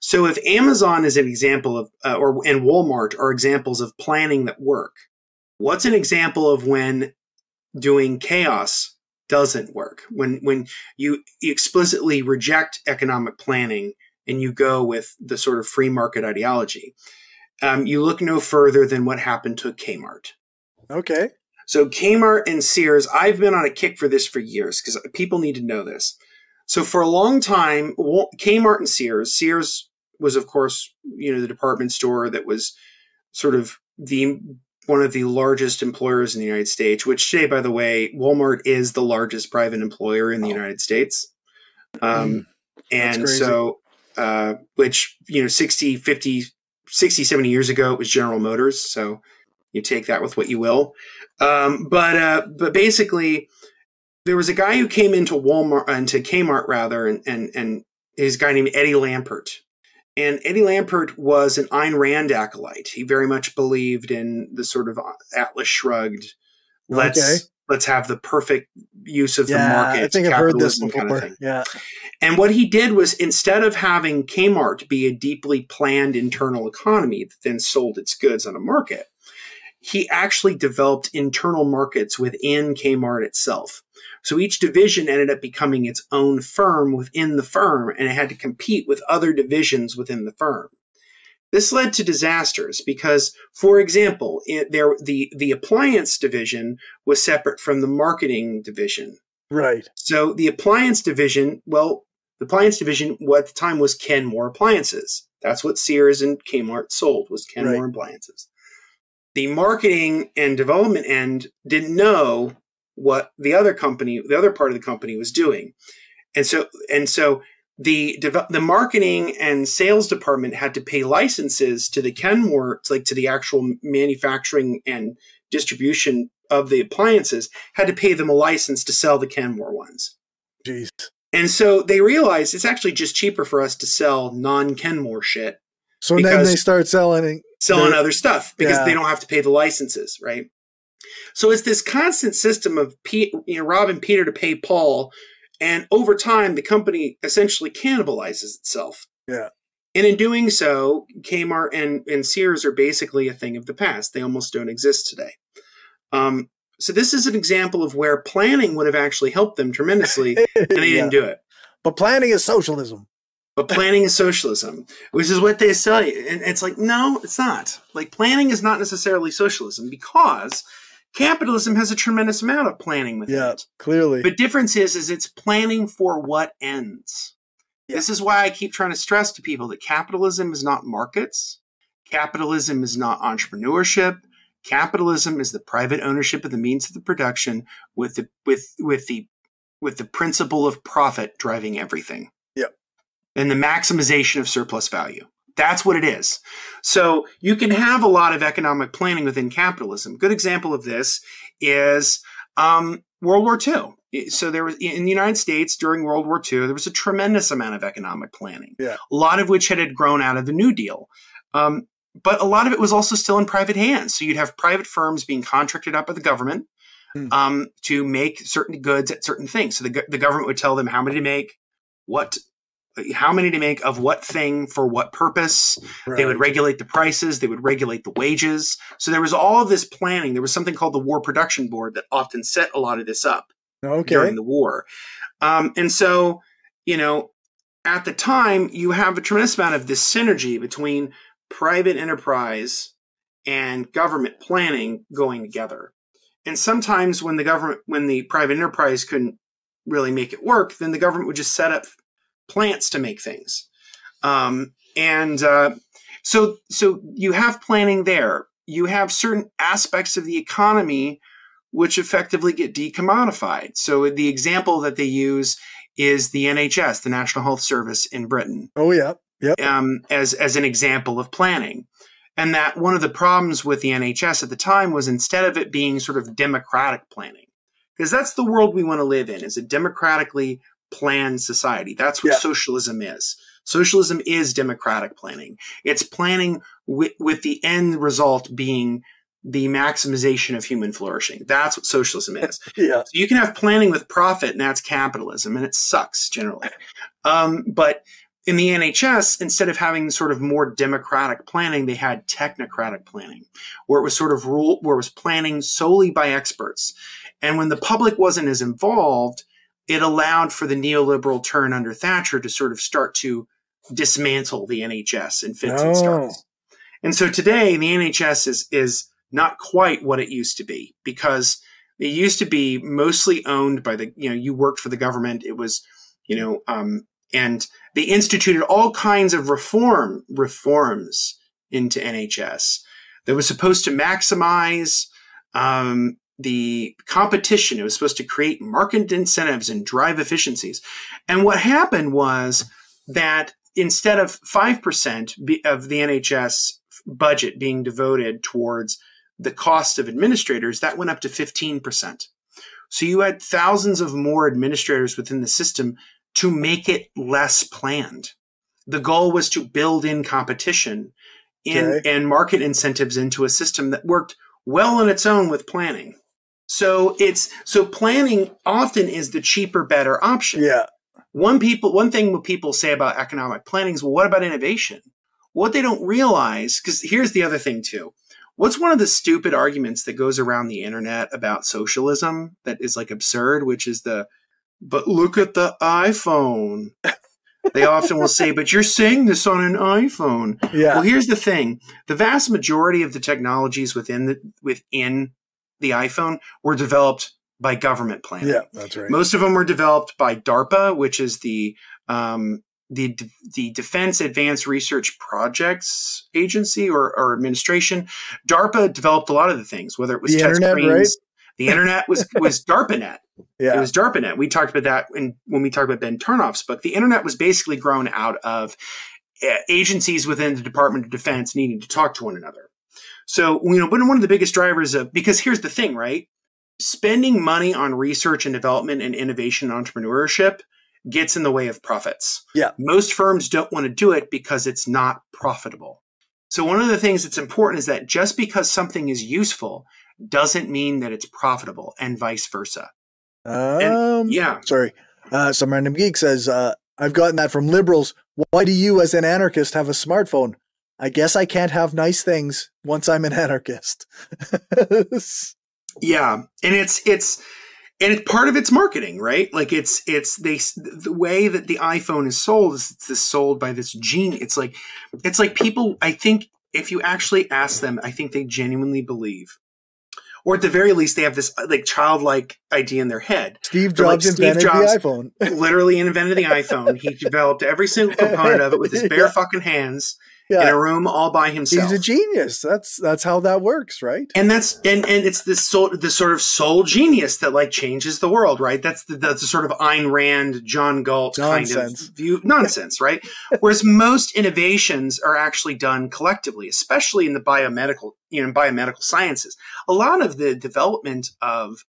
So if Amazon is an example of, uh, or and Walmart are examples of planning that work, what's an example of when doing chaos doesn't work? When when you explicitly reject economic planning and you go with the sort of free market ideology, um, you look no further than what happened to Kmart. okay. So Kmart and Sears, I've been on a kick for this for years because people need to know this. So for a long time, Kmart and Sears, Sears was of course, you know, the department store that was sort of the one of the largest employers in the United States, which today, by the way, Walmart is the largest private employer in the Oh. United States. Um, That's and so, uh, which, you know, 60, 50, 60, 70 years ago, it was General Motors. So You take that with what you will. Um, but uh, but basically, there was a guy who came into Walmart, uh, into Kmart rather, and and and is a guy named Eddie Lampert. And Eddie Lampert was an Ayn Rand acolyte. He very much believed in the sort of Atlas Shrugged. Let's okay. Let's have the perfect use of yeah, the market. I think I've heard this before. Kind of thing. Yeah. And what he did was instead of having Kmart be a deeply planned internal economy that then sold its goods on a market, he actually developed internal markets within Kmart itself. So each division ended up becoming its own firm within the firm, and it had to compete with other divisions within the firm. This led to disasters because, for example, it, there the the appliance division was separate from the marketing division. Right. So the appliance division, well, the appliance division at the time was Kenmore Appliances. That's what Sears and Kmart sold was Kenmore right. Appliances. The marketing and development end didn't know what the other company, the other part of the company was doing. And so, and so the, the marketing and sales department had to pay licenses to the Kenmore, like to the actual manufacturing and distribution of the appliances, had to pay them a license to sell the Kenmore ones. Jeez. And so they realized it's actually just cheaper for us to sell non Kenmore shit. So then they start selling selling other stuff because yeah. they don't have to pay the licenses, right? So it's this constant system of Pete, you know, robbing Peter to pay Paul, and over time the company essentially cannibalizes itself. Yeah. And in doing so, Kmart and, and Sears are basically a thing of the past. They almost don't exist today. Um, so this is an example of where planning would have actually helped them tremendously, and they yeah. didn't do it. But planning is socialism. But planning is socialism, which is what they say. And it's like, no, it's not. Like planning is not necessarily socialism because capitalism has a tremendous amount of planning within yeah, it. Clearly. But the difference is is it's planning for what ends. Yeah. This is why I keep trying to stress to people that capitalism is not markets. Capitalism is not entrepreneurship. Capitalism is the private ownership of the means of the production with the with with the with the principle of profit driving everything. Yep. And the maximization of surplus value. That's what it is. So you can have a lot of economic planning within capitalism. Good example of this is um, World War II. So there was in the United States during World War II, there was a tremendous amount of economic planning. Yeah. A lot of which had, grown out of the New Deal. Um, but a lot of it was also still in private hands. So you'd have private firms being contracted out by the government hmm. um, to make certain goods at certain things. So the, the government would tell them how many to make, what how many to make of what thing for what purpose. Right. They would regulate the prices. They would regulate the wages. So there was all this planning. There was something called the War Production Board that often set a lot of this up okay. during the war. Um, and so, you know, at the time, you have a tremendous amount of this synergy between private enterprise and government planning going together. And sometimes when the government, when the private enterprise couldn't really make it work, then the government would just set up plants to make things. Um, and uh, so, so you have planning there. You have certain aspects of the economy which effectively get decommodified. So the example that they use is the NHS, the National Health Service in Britain. Oh yeah, yep. Um, as as an example of planning, and that one of the problems with the NHS at the time was instead of it being sort of democratic planning, because that's the world we want to live in, is a democratically planned society. That's what yeah. socialism is. Socialism is democratic planning. It's planning with, with the end result being the maximization of human flourishing. That's what socialism is. yeah. So you can have planning with profit, and that's capitalism, and it sucks generally. Um, but in the NHS, instead of having sort of more democratic planning, they had technocratic planning, where it was sort of rule, where it was planning solely by experts. And when the public wasn't as involved, it allowed for the neoliberal turn under Thatcher to sort of start to dismantle the NHS in fits and starts. And so today the NHS is is not quite what it used to be because it used to be mostly owned by the you know you worked for the government. It was you know um, and they instituted all kinds of reform reforms into NHS that was supposed to maximize um, the competition. It was supposed to create market incentives and drive efficiencies. And what happened was that instead of 5% of the NHS budget being devoted towards the cost of administrators, that went up to 15%. So you had thousands of more administrators within the system to make it less planned. The goal was to build in competition in, Okay. and market incentives into a system that worked well on its own with planning. So it's so planning often is the cheaper, better option. Yeah. One people, one thing what people say about economic planning is, well, what about innovation? What they don't realize, because here's the other thing too. What's one of the stupid arguments that goes around the internet about socialism that is like absurd, which is the, but look at the iPhone. they often will say, but you're saying this on an iPhone. Yeah. Well, here's the thing: the vast majority of the technologies within the within the iPhone were developed by government planning. yeah. That's right. Most of them were developed by DARPA, which is the um, the the Defense Advanced Research Projects Agency or, or administration. DARPA developed a lot of the things, whether it was The internet, screens. right? The internet was was DARPANet. yeah. It was DARPANet. We talked about that in, when we talked about Ben Tarnoff's book. The internet was basically grown out of uh, agencies within the Department of Defense needing to talk to one another. So, you know, but one of the biggest drivers of, because here's the thing, right? Spending money on research and development and innovation and entrepreneurship gets in the way of profits. Yeah. Most firms don't want to do it because it's not profitable. So, one of the things that's important is that just because something is useful doesn't mean that it's profitable and vice versa. um, Yeah. Sorry. Uh, some random geek says, uh, I've gotten that from liberals. Why do you, as an anarchist, have a smartphone? I guess I can't have nice things once I'm an anarchist. Yeah, and it's it's and it's part of its marketing, right? Like it's it's they the way that the iPhone is sold is it's sold by this gene. It's like it's like people. I think if you actually ask them, I think they genuinely believe, or at the very least, they have this uh, like childlike idea in their head. Steve They're like Jobs Steve invented Jobs- the iPhone. Literally invented the iPhone. He developed every single component of it with his bare Yeah. fucking hands in a room all by himself. He's a genius. That's that's how that works, right? and that's and and it's this sole, the sort of sole genius that like changes the world, right? That's the that's the sort of Ayn Rand, John Galt Nonsense. kind of view nonsense, right? Whereas most innovations are actually done collectively, especially in the biomedical, you know, biomedical sciences. A lot of the development of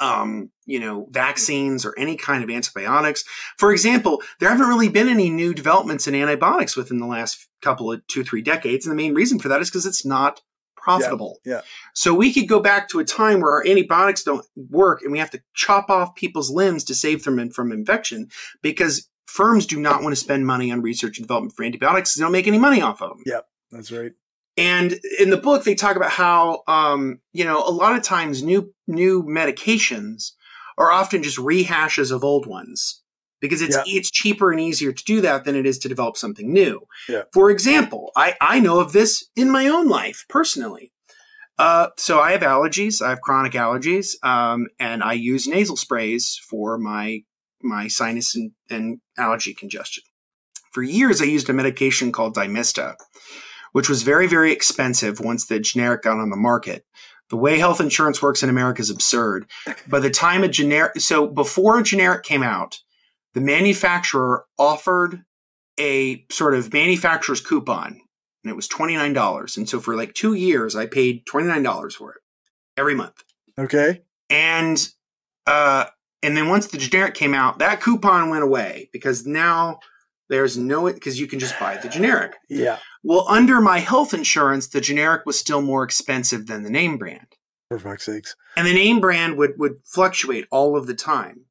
um, you know, vaccines or any kind of antibiotics. For example, there haven't really been any new developments in antibiotics within the last couple of two, three decades. And the main reason for that is because it's not profitable. yeah. So we could go back to a time where our antibiotics don't work and we have to chop off people's limbs to save them from infection because firms do not want to spend money on research and development for antibiotics. They don't make any money off of them. Yeah, that's right. And in the book, they talk about how, um, you know, a lot of times new new medications are often just rehashes of old ones because it's Yeah. it's cheaper and easier to do that than it is to develop something new. Yeah. For example, I I know of this in my own life personally. Uh, so I have allergies. I have chronic allergies, um, and I use nasal sprays for my my sinus and, and allergy congestion. For years, I used a medication called Dymista, which was very, very expensive once the generic got on the market. The way health insurance works in America is absurd. By the time a generic, so before a generic came out, the manufacturer offered a sort of manufacturer's coupon, and it was $29. And so for like two years, I paid $29 for it every month. Okay. And uh, and then once the generic came out, that coupon went away because now there's no because you can just buy the generic. Yeah. Well, under my health insurance, the generic was still more expensive than the name brand. For fuck's sakes. And the name brand would, would fluctuate all of the time.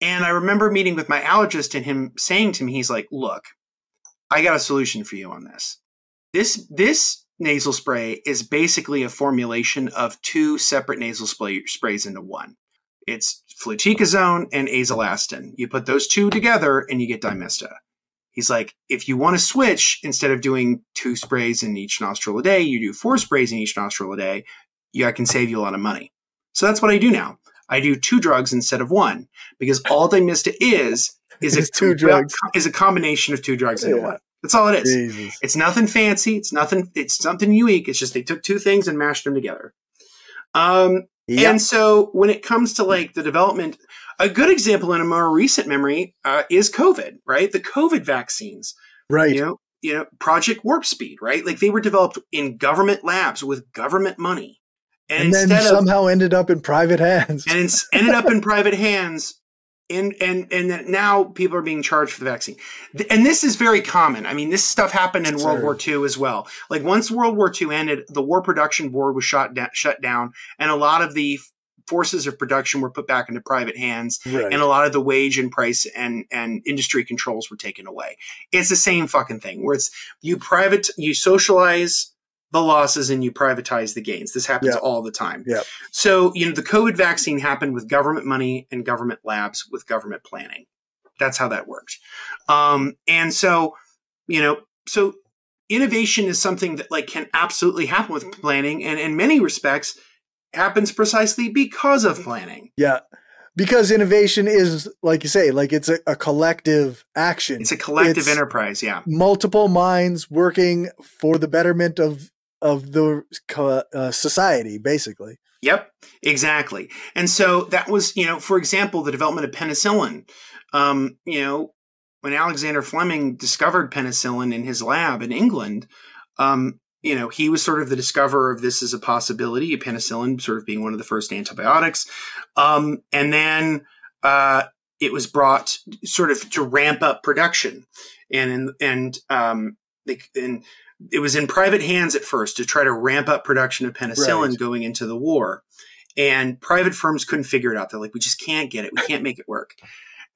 And I remember meeting with my allergist and him saying to me, he's like, look, I got a solution for you on this. This, this nasal spray is basically a formulation of two separate nasal spray, sprays into one. It's fluticasone and azelastine. You put those two together and you get Dymista. He's like, if you want to switch, instead of doing two sprays in each nostril a day, you do four sprays in each nostril a day. Yeah, I can save you a lot of money. So that's what I do now. I do two drugs instead of one because all Dymista is is Is a two drugs. is a combination of two drugs into Yeah. one. That's all it is. Jesus. It's nothing fancy. It's nothing. It's something unique. It's just they took two things and mashed them together. Um, Yeah. and so when it comes to like the development, a good example in a more recent memory uh, is COVID, right? The COVID vaccines, right. you know, you know, Project Warp Speed, right? Like they were developed in government labs with government money. and, and then somehow of, ended up in private hands. and it's ended up in private hands. And and and now people are being charged for the vaccine, and this is very common. I mean, this stuff happened in World War II as well. Like once World War II ended, the War Production Board was shut down, shut down, and a lot of the forces of production were put back into private hands right. and a lot of the wage and price and and industry controls were taken away. It's the same fucking thing where it's you private you socialize the losses and you privatize the gains. This happens all the time. Yeah. So you know the covid vaccine happened with government money and government labs with government planning. That's how that worked. Um, and so you know so innovation is something that like can absolutely happen with planning and in many respects happens precisely because of planning. Yeah. Because innovation is, like you say, like it's a, a collective action. It's a collective it's enterprise, yeah. Multiple minds working for the betterment of of the uh, society, basically. Yep, exactly. And so that was, you know, for example, the development of penicillin. Um, you know, when Alexander Fleming discovered penicillin in his lab in England, um, you know, he was sort of the discoverer of this as a possibility, penicillin sort of being one of the first antibiotics. Um, and then uh, it was brought sort of to ramp up production. And, and, um, they, and it was in private hands at first to try to ramp up production of penicillin right. going into the war. And private firms couldn't figure it out. They're like, we just can't get it. We can't make it work.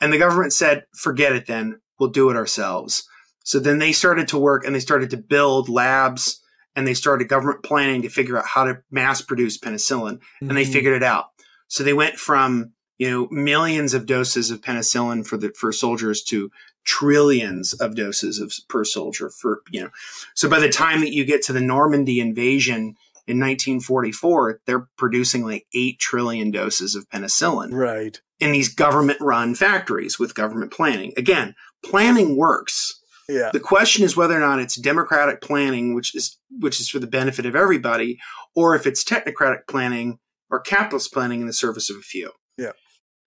And the government said, forget it then. We'll do it ourselves. So then they started to work and they started to build labs and they started government planning to figure out how to mass produce penicillin mm-hmm. and they mm-hmm. figured it out. So they went from, you know, millions of doses of penicillin for the, for soldiers to trillions of doses of per soldier for, you know, so by the time that you get to the Normandy invasion in 1944, they're producing like 8 trillion doses of penicillin. Right. In these government run factories with government planning. Again, planning works yeah. The question is whether or not it's democratic planning, which is which is for the benefit of everybody, or if it's technocratic planning or capitalist planning in the service of a few. Yeah.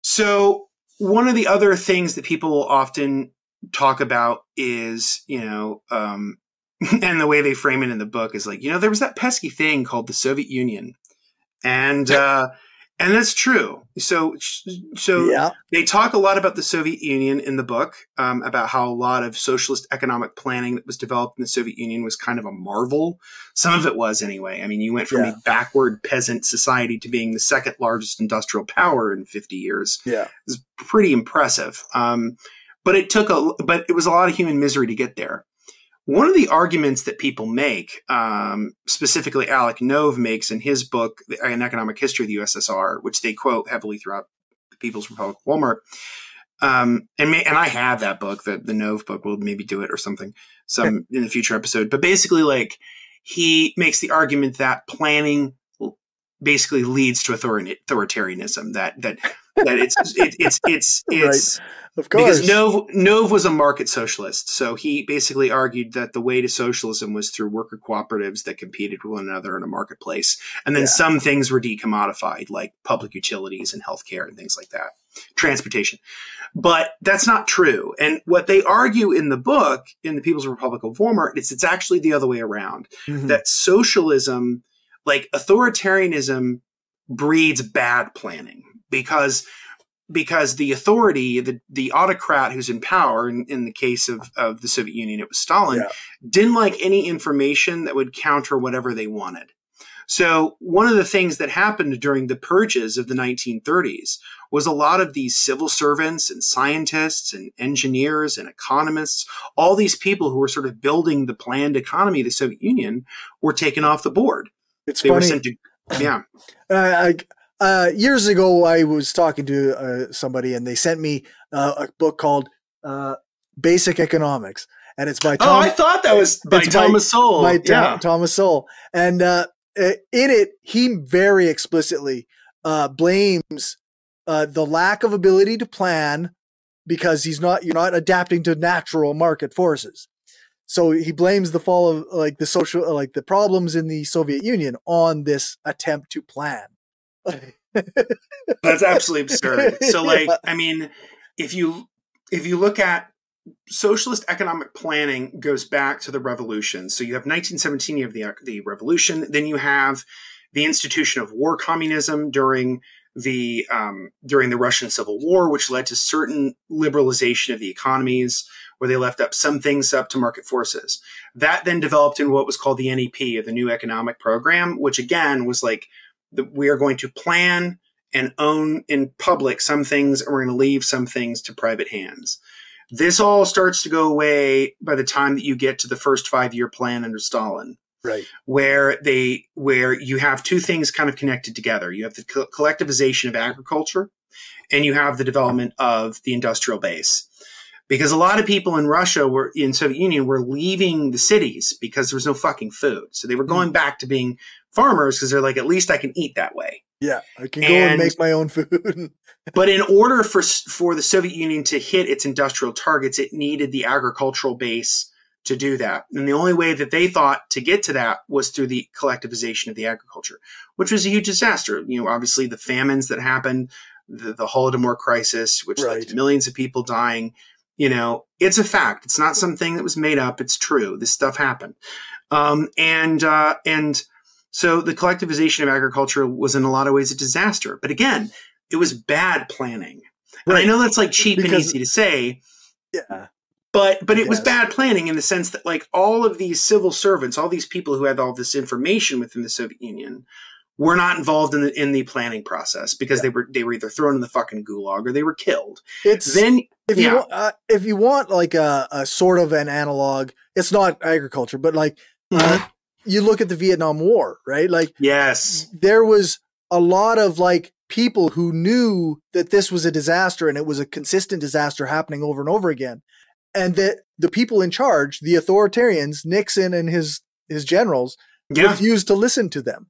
So one of the other things that people often talk about is, you know, um, and the way they frame it in the book is like, you know, there was that pesky thing called the Soviet Union, and uh, and that's true. So, so yeah. they talk a lot about the Soviet Union in the book, um, about how a lot of socialist economic planning that was developed in the Soviet Union was kind of a marvel. Some of it was anyway. I mean, you went from yeah. a backward peasant society to being the second largest industrial power in 50 years. Yeah. It was pretty impressive. Um, but it took a, but it was a lot of human misery to get there. One of the arguments that people make, um, specifically Alec Nove makes in his book, An Economic History of the USSR, which they quote heavily throughout the People's Republic of Walmart, um, and may, and I have that book, the the Nove book. We'll maybe do it or something, some in the future episode. But basically, like he makes the argument that planning basically leads to authoritarianism. That that that it's it, it's it's it's right. Of course. Because Nove, Nove was a market socialist. So he basically argued that the way to socialism was through worker cooperatives that competed with one another in a marketplace. And then yeah. some things were decommodified, like public utilities and healthcare and things like that, transportation. But that's not true. And what they argue in the book, in the People's Republic of Walmart, is it's actually the other way around. Mm-hmm. That socialism, like authoritarianism, breeds bad planning because because the authority, the, the autocrat who's in power, in, in the case of, of the Soviet Union, it was Stalin, yeah. didn't like any information that would counter whatever they wanted. So one of the things that happened during the purges of the 1930s was a lot of these civil servants and scientists and engineers and economists, all these people who were sort of building the planned economy of the Soviet Union were taken off the board. It's they funny. To, yeah. Uh, I, uh, years ago, I was talking to uh, somebody, and they sent me uh, a book called uh, Basic Economics, and it's by. Tom, oh, I thought that was by Thomas Sowell. By yeah. Thomas Sowell, and uh, in it, he very explicitly uh, blames the lack of ability to plan because he's not. You're not adapting to natural market forces. So he blames the fall of like the social, like the problems in the Soviet Union on this attempt to plan. That's absolutely absurd. So like, yeah. I mean, if you if you look at socialist economic planning goes back to the revolution. So you have 1917, you have the the revolution, then you have the institution of war communism during the um, during the Russian Civil War, which led to certain liberalization of the economies, where they left up some things up to market forces. That then developed in what was called the NEP, or the New Economic Program, which again was like the, we are going to plan and own in public some things, and we're going to leave some things to private hands. This all starts to go away by the time that you get to the first five year plan under Stalin right where they where you have two things kind of connected together you have the co- collectivization of agriculture and you have the development of the industrial base because a lot of people in russia were in soviet union were leaving the cities because there was no fucking food so they were going mm. back to being farmers because they're like at least i can eat that way yeah i can go and, and make my own food but in order for for the soviet union to hit its industrial targets it needed the agricultural base to do that. And the only way that they thought to get to that was through the collectivization of the agriculture, which was a huge disaster. You know, obviously the famines that happened, the, the Holodomor crisis, which right. led to millions of people dying. You know, it's a fact. It's not something that was made up. It's true. This stuff happened. Um, and, uh, and so the collectivization of agriculture was in a lot of ways a disaster. But again, it was bad planning. Right. And I know that's like cheap because, and easy to say. Yeah but but it was bad planning in the sense that like all of these civil servants all these people who had all this information within the soviet union were not involved in the in the planning process because yeah. they were they were either thrown in the fucking gulag or they were killed it's then if yeah. you uh, if you want like a, a, sort of an analog it's not agriculture but like uh, mm-hmm. uh, you look at the vietnam war right like yes there was a lot of like people who knew that this was a disaster and it was a consistent disaster happening over and over again and that the people in charge, the authoritarians, Nixon and his his generals, yeah. refused to listen to them.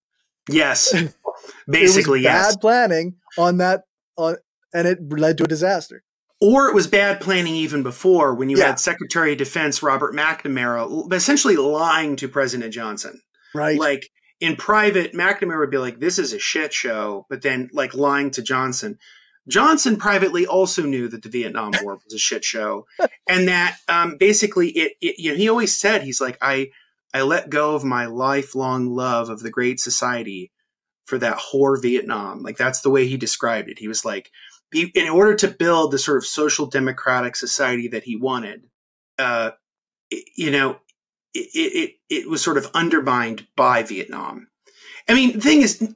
Yes, basically, bad yes. planning on that, on, and it led to a disaster. Or it was bad planning even before when you yeah. had Secretary of Defense Robert McNamara essentially lying to President Johnson. Right. Like in private, McNamara would be like, this is a shit show, but then like lying to Johnson. Johnson privately also knew that the Vietnam War was a shit show, and that um, basically it, it, You know, he always said he's like I I let go of my lifelong love of the Great Society for that whore Vietnam. Like that's the way he described it. He was like, he, in order to build the sort of social democratic society that he wanted, uh, you know, it, it it was sort of undermined by Vietnam. I mean, the thing is,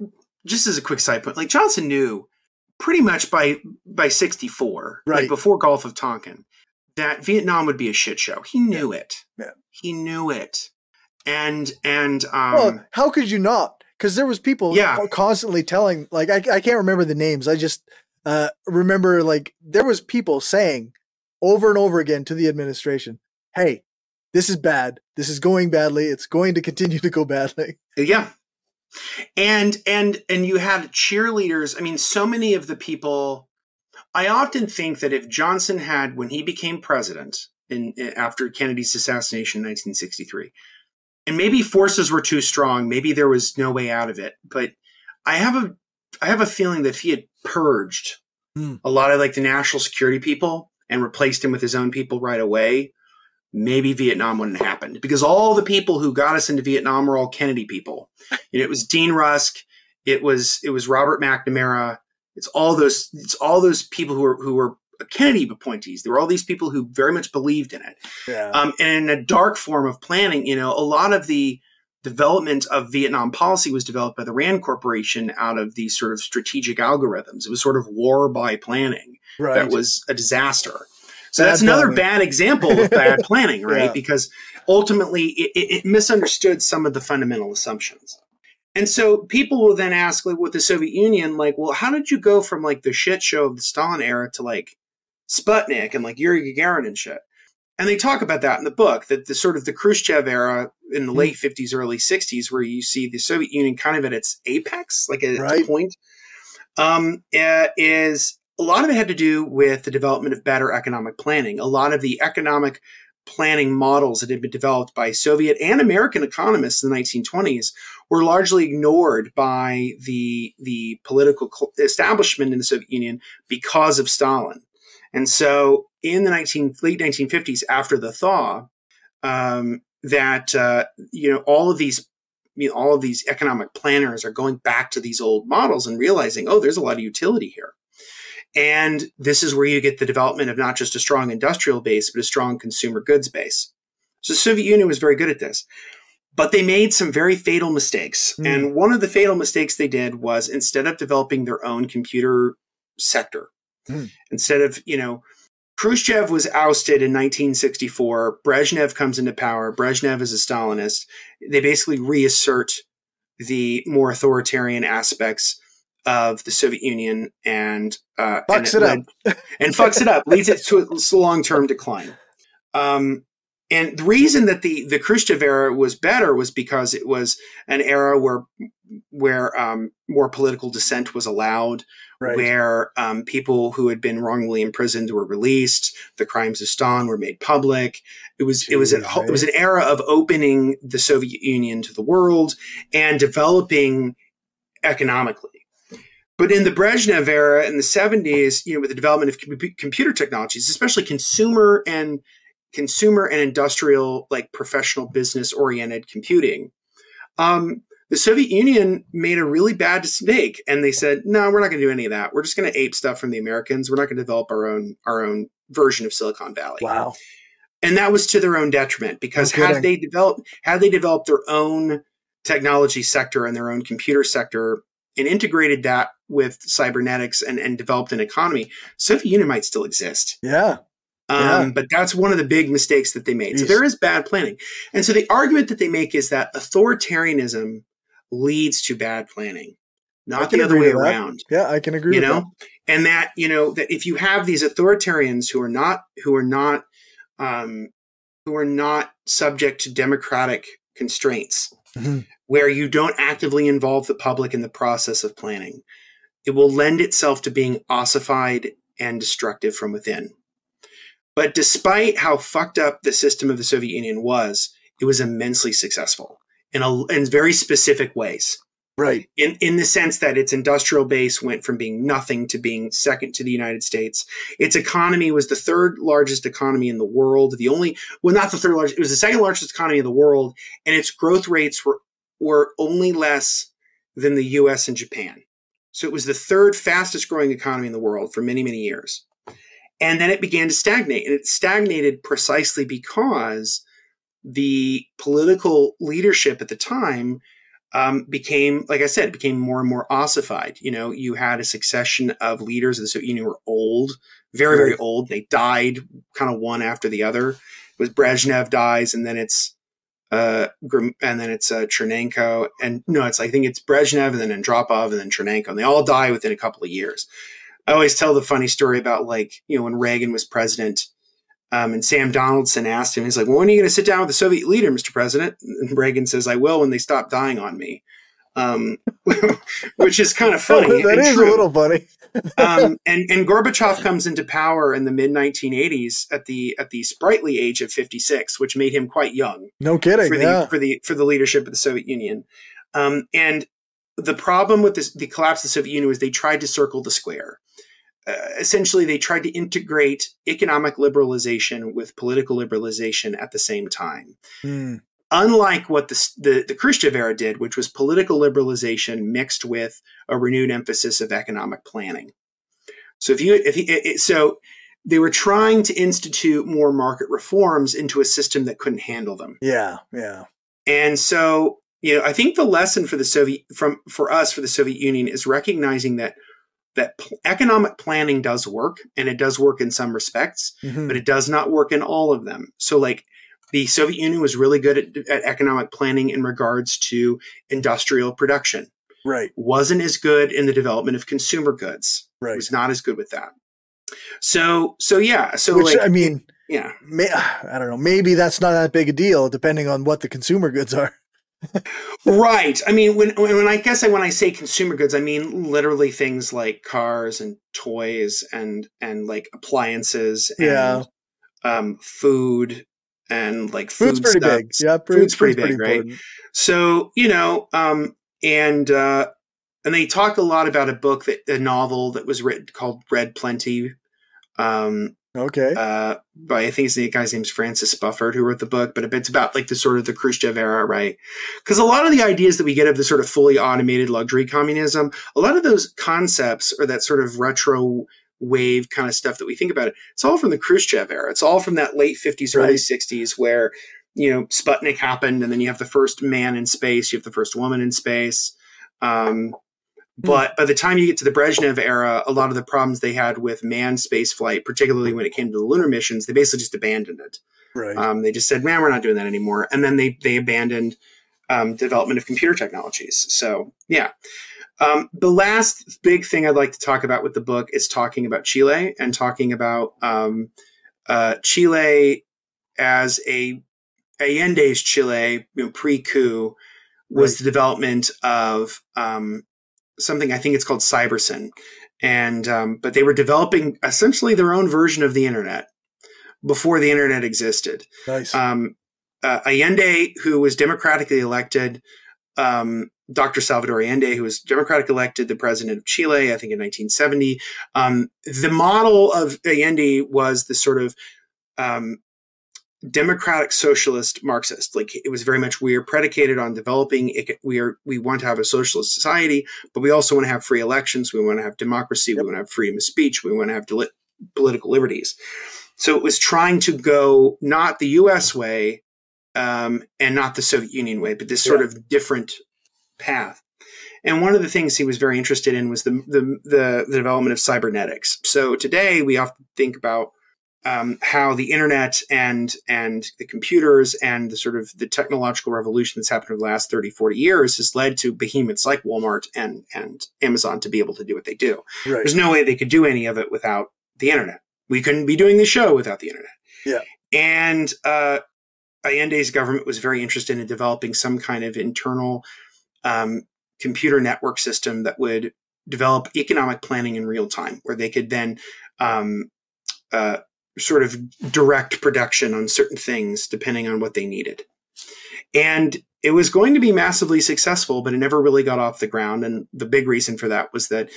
just as a quick side point, like Johnson knew pretty much by by 64, right. like before Gulf of Tonkin, that Vietnam would be a shit show. He knew yeah. it. Yeah. He knew it. And and um well, how could you not? Because there was people yeah. constantly telling like I, I can't remember the names. I just uh remember like there was people saying over and over again to the administration, "Hey, this is bad. This is going badly. It's going to continue to go badly." Yeah and and and you had cheerleaders i mean so many of the people i often think that if johnson had when he became president in, in after kennedy's assassination in 1963 and maybe forces were too strong maybe there was no way out of it but i have a i have a feeling that if he had purged mm. a lot of like the national security people and replaced him with his own people right away maybe Vietnam wouldn't have happened because all the people who got us into Vietnam were all Kennedy people. You know, it was Dean Rusk, it was it was Robert McNamara, it's all those it's all those people who were who were Kennedy appointees. There were all these people who very much believed in it. Yeah. Um, and in a dark form of planning, you know, a lot of the development of Vietnam policy was developed by the Rand Corporation out of these sort of strategic algorithms. It was sort of war by planning right. that was a disaster. So bad that's another planning. bad example of bad planning, right? Yeah. Because ultimately it, it, misunderstood some of the fundamental assumptions. And so people will then ask, like, with the Soviet Union, like, well, how did you go from like the shit show of the Stalin era to like Sputnik and like Yuri Gagarin and shit? And they talk about that in the book that the sort of the Khrushchev era in the mm. late 50s, early 60s, where you see the Soviet Union kind of at its apex, like at right. its point, um, uh, is a lot of it had to do with the development of better economic planning. A lot of the economic planning models that had been developed by Soviet and American economists in the 1920s were largely ignored by the the political establishment in the Soviet Union because of Stalin. And so, in the 19, late 1950s, after the thaw, um, that uh, you know all of these you know, all of these economic planners are going back to these old models and realizing, oh, there's a lot of utility here. And this is where you get the development of not just a strong industrial base, but a strong consumer goods base. So the Soviet Union was very good at this. But they made some very fatal mistakes. Mm. And one of the fatal mistakes they did was instead of developing their own computer sector, mm. instead of, you know, Khrushchev was ousted in 1964. Brezhnev comes into power. Brezhnev is a Stalinist. They basically reassert the more authoritarian aspects of the Soviet Union and uh, fucks and it, it led, up and fucks it up, leads it to a long term decline. Um, and the reason that the the Khrushchev era was better was because it was an era where where um, more political dissent was allowed, right. where um, people who had been wrongly imprisoned were released, the crimes of Stalin were made public. It was Jeez, it was a, right. it was an era of opening the Soviet Union to the world and developing economically. But in the Brezhnev era in the 70s, you know, with the development of com- computer technologies, especially consumer and consumer and industrial, like professional business oriented computing, um, the Soviet Union made a really bad mistake, and they said, "No, we're not going to do any of that. We're just going to ape stuff from the Americans. We're not going to develop our own our own version of Silicon Valley." Wow. And that was to their own detriment because no had they developed had they developed their own technology sector and their own computer sector and integrated that with cybernetics and, and developed an economy, Soviet Union might still exist. Yeah. Um, yeah. But that's one of the big mistakes that they made. Jeez. So there is bad planning. And so the argument that they make is that authoritarianism leads to bad planning, not the other way around. Yeah, I can agree. You know, that. and that you know that if you have these authoritarians who are not who are not um, who are not subject to democratic constraints, mm-hmm. where you don't actively involve the public in the process of planning, it will lend itself to being ossified and destructive from within. But despite how fucked up the system of the Soviet Union was, it was immensely successful in, a, in very specific ways. Right. In in the sense that its industrial base went from being nothing to being second to the United States. Its economy was the third largest economy in the world. The only well not the third largest, it was the second largest economy in the world, and its growth rates were were only less than the US and Japan. So it was the third fastest growing economy in the world for many, many years. And then it began to stagnate. And it stagnated precisely because the political leadership at the time um, became, like I said, became more and more ossified. You know, you had a succession of leaders of the Soviet Union were old, very, very old. They died kind of one after the other. It was Brezhnev dies, and then it's uh, and then it's uh, Chernenko, and no, it's I think it's Brezhnev, and then Andropov, and then Chernenko, and they all die within a couple of years. I always tell the funny story about like you know when Reagan was president, um, and Sam Donaldson asked him, he's like, well, when are you going to sit down with the Soviet leader, Mr. President? And Reagan says, I will when they stop dying on me. Um, which is kind of funny. that is true. a little funny. um, and, and Gorbachev comes into power in the mid 1980s at the at the sprightly age of 56, which made him quite young. No kidding. For the yeah. for the for the leadership of the Soviet Union. Um, and the problem with this, the collapse of the Soviet Union was they tried to circle the square. Uh, essentially they tried to integrate economic liberalization with political liberalization at the same time. Mm. Unlike what the, the, the Khrushchev era did, which was political liberalization mixed with a renewed emphasis of economic planning. So if you if it, so they were trying to institute more market reforms into a system that couldn't handle them. Yeah, yeah. And so, you know, I think the lesson for the Soviet from for us for the Soviet Union is recognizing that that economic planning does work and it does work in some respects, mm-hmm. but it does not work in all of them. So, like, the Soviet Union was really good at, at economic planning in regards to industrial production. Right. Wasn't as good in the development of consumer goods. Right. Was not as good with that. So, so yeah. So, Which, like, I mean, yeah. May, I don't know. Maybe that's not that big a deal, depending on what the consumer goods are right. I mean, when when I guess I, when I say consumer goods, I mean literally things like cars and toys and and like appliances. And, yeah. Um, food and like food's pretty stuff. big. Yeah, food's, food's pretty, pretty big, right? So you know, um, and uh, and they talk a lot about a book that a novel that was written called Red Plenty, um, Okay. Uh, by I think the guy's name's Francis Spufford who wrote the book, but it's about like the sort of the Khrushchev era, right? Because a lot of the ideas that we get of the sort of fully automated luxury communism, a lot of those concepts or that sort of retro wave kind of stuff that we think about it, it's all from the Khrushchev era. It's all from that late 50s, Right. early 60s where, you know, Sputnik happened and then you have the first man in space, you have the first woman in space. Um, but by the time you get to the Brezhnev era, a lot of the problems they had with manned space flight, particularly when it came to the lunar missions, they basically just abandoned it. right. Um, they just said, "Man, we're not doing that anymore," and then they they abandoned um, development of computer technologies. So yeah. Um, the last big thing I'd like to talk about with the book is talking about Chile and talking about um, uh, Chile as a Allende's Chile, you know, pre-coup, was Right. the development of um, something I think it's called Cybersyn, and um, but they were developing essentially their own version of the internet before the internet existed. nice. Um, uh, Allende, who was democratically elected, um, Dr. Salvador Allende, who was democratically elected the president of Chile, I think in 1970. Um, the model of Allende was the sort of um, democratic socialist Marxist. Like it was very much we are predicated on developing. It, we are we want to have a socialist society, but we also want to have free elections. We want to have democracy. Yep. We want to have freedom of speech. We want to have deli- political liberties. So it was trying to go not the U.S. way um, and not the Soviet Union way, but this sort Yeah. of different path. And one of the things he was very interested in was the, the the the development of cybernetics. So today we often think about um, how the internet and and the computers and the sort of the technological revolution that's happened over the last 30, 40 years has led to behemoths like Walmart and and Amazon to be able to do what they do. right. There's no way they could do any of it without the internet. We couldn't be doing the show without the internet. Yeah. And uh, Allende's government was very interested in developing some kind of internal um, computer network system that would develop economic planning in real time, where they could then um, uh, sort of direct production on certain things depending on what they needed. And it was going to be massively successful, but it never really got off the ground. And the big reason for that was that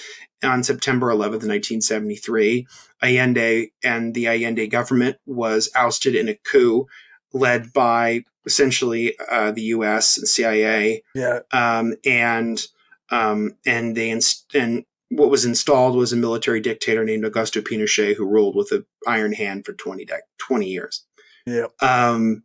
on September 11th, 1973, Allende and the Allende government was ousted in a coup led by essentially uh, the U.S. and CIA, yeah. um, and um, and they inst- and what was installed was a military dictator named Augusto Pinochet who ruled with an iron hand for 20, dec 20 years. Yeah. Um,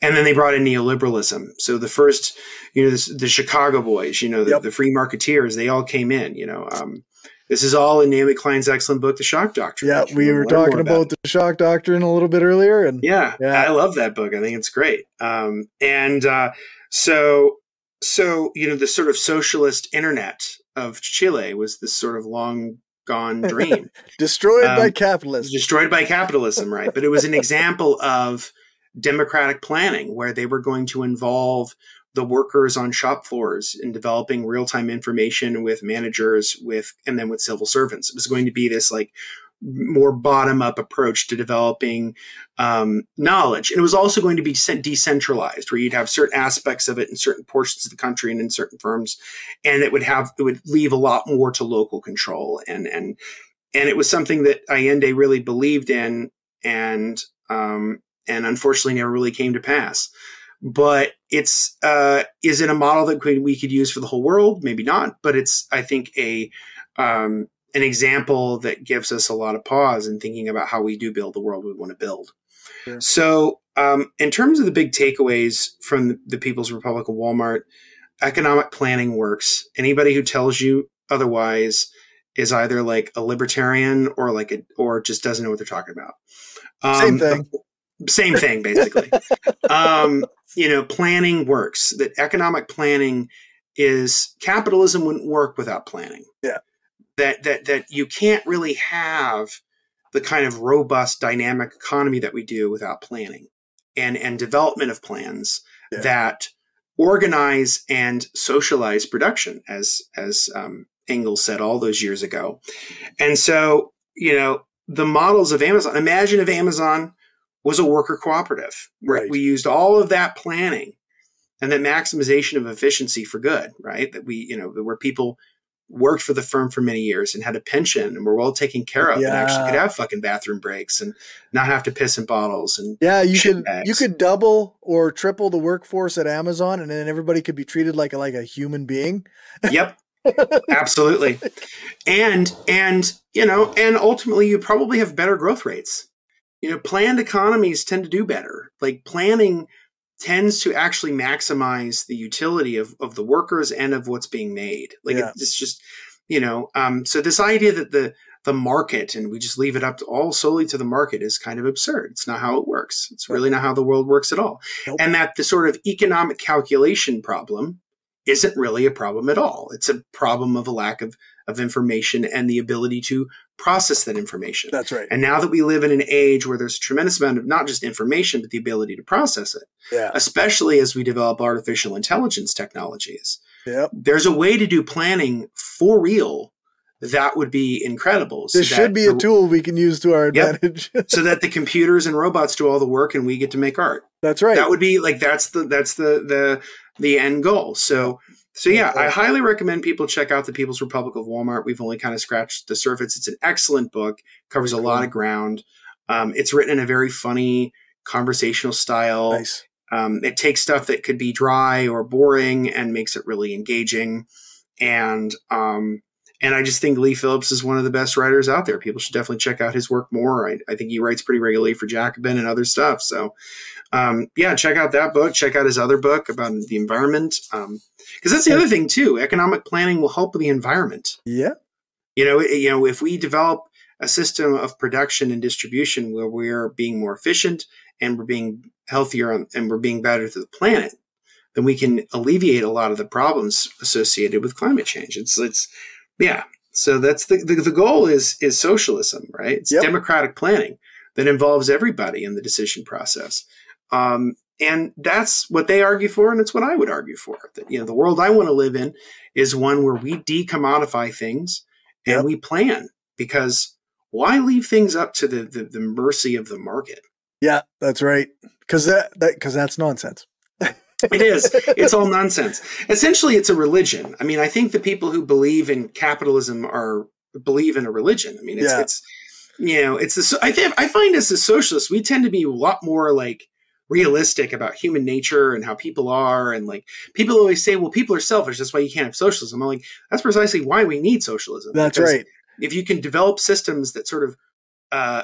and then they brought in neoliberalism. So the first, you know, this, the Chicago boys, you know, the, Yep. the free marketeers, they all came in, you know. Um, this is all in Naomi Klein's excellent book, The Shock Doctrine. Yeah. We were talking about the shock doctrine a little bit earlier, and yeah, Yeah. I love that book. I think it's great. Um, and uh, so, so you know, the sort of socialist internet of Chile was this sort of long gone dream. destroyed by um, capitalism. destroyed by capitalism, right? But it was an example of democratic planning where they were going to involve the workers on shop floors in developing real-time information with managers with and then with civil servants. It was going to be this like more bottom-up approach to developing um, knowledge. And it was also going to be de- decentralized, where you'd have certain aspects of it in certain portions of the country and in certain firms, and it would have it would leave a lot more to local control. And and and it was something that Allende really believed in, and um, and unfortunately never really came to pass. But it's uh, is it a model that we could use for the whole world? Maybe not. But it's I think a um, an example that gives us a lot of pause in thinking about how we do build the world we want to build. Sure. So, um, in terms of the big takeaways from the, the People's Republic of Walmart, economic planning works. Anybody who tells you otherwise is either like a libertarian or like a or just doesn't know what they're talking about. Um, Same thing. Same thing, basically. um, you know, planning works. That economic planning is capitalism wouldn't work without planning. Yeah. That that that you can't really have the kind of robust dynamic economy that we do without planning and and development of plans Yeah. that organize and socialize production as as um, Engels said all those years ago. And so, you know, the models of Amazon, imagine if Amazon was a worker cooperative, where Right. we used all of that planning and that maximization of efficiency for good, right? That we, you know, where people worked for the firm for many years and had a pension and were well taken care of and actually could have fucking bathroom breaks and not have to piss in bottles and Yeah, you could bags. you could double or triple the workforce at Amazon, and then everybody could be treated like a, like a human being. yep. Absolutely. And and you know and ultimately you probably have better growth rates. You know planned economies tend to do better. Like planning tends to actually maximize the utility of, of the workers and of what's being made. Like Yeah. it's just you know um, so this idea that the the market and we just leave it up to all solely to the market is kind of absurd. It's not how it works. It's really not how the world works at all. Nope. and that the sort of economic calculation problem isn't really a problem at all. It's a problem of a lack of of information and the ability to process that information That's right. and now that we live in an age where there's a tremendous amount of not just information but the ability to process it Yeah. especially as we develop artificial intelligence technologies Yep. there's a way to do planning for real that would be incredible so This should be a tool we can use to our Yep. advantage. so that the computers and robots do all the work and we get to make art That's right. that would be like that's the that's the the the end goal so so yeah i highly recommend people check out the people's republic of walmart we've only kind of scratched the surface it's an excellent book covers a lot of ground um, it's written in a very funny conversational style nice. um, it takes stuff that could be dry or boring and makes it really engaging and um, and I just think Leigh Phillips is one of the best writers out there. People should definitely check out his work more. I, I think he writes pretty regularly for Jacobin and other stuff. So, um, yeah, check out that book. Check out his other book about the environment. Because that's the other thing too. Economic planning will help the environment. Yeah. You know, you know, if we develop a system of production and distribution where we're being more efficient and we're being healthier and we're being better to the planet, then we can alleviate a lot of the problems associated with climate change. It's it's yeah. So that's the the, the goal is is socialism, right? It's Yep. democratic planning that involves everybody in the decision process. Um, and that's what they argue for, and it's what I would argue for. That you know, the world I want to live in is one where we decommodify things and Yep. we plan because why leave things up to the, the, the mercy of the market? Yeah, that's right. Because that that because that's nonsense. It is. It's all nonsense. Essentially, it's a religion. I mean, I think the people who believe in capitalism are believe in a religion. I mean, it's Yeah. it's you know, it's the. I think I find as a socialist, we tend to be a lot more like realistic about human nature and how people are, and like people always say, "Well, people are selfish. That's why you can't have socialism." I'm like, that's precisely why we need socialism. That's right. If you can develop systems that sort of uh,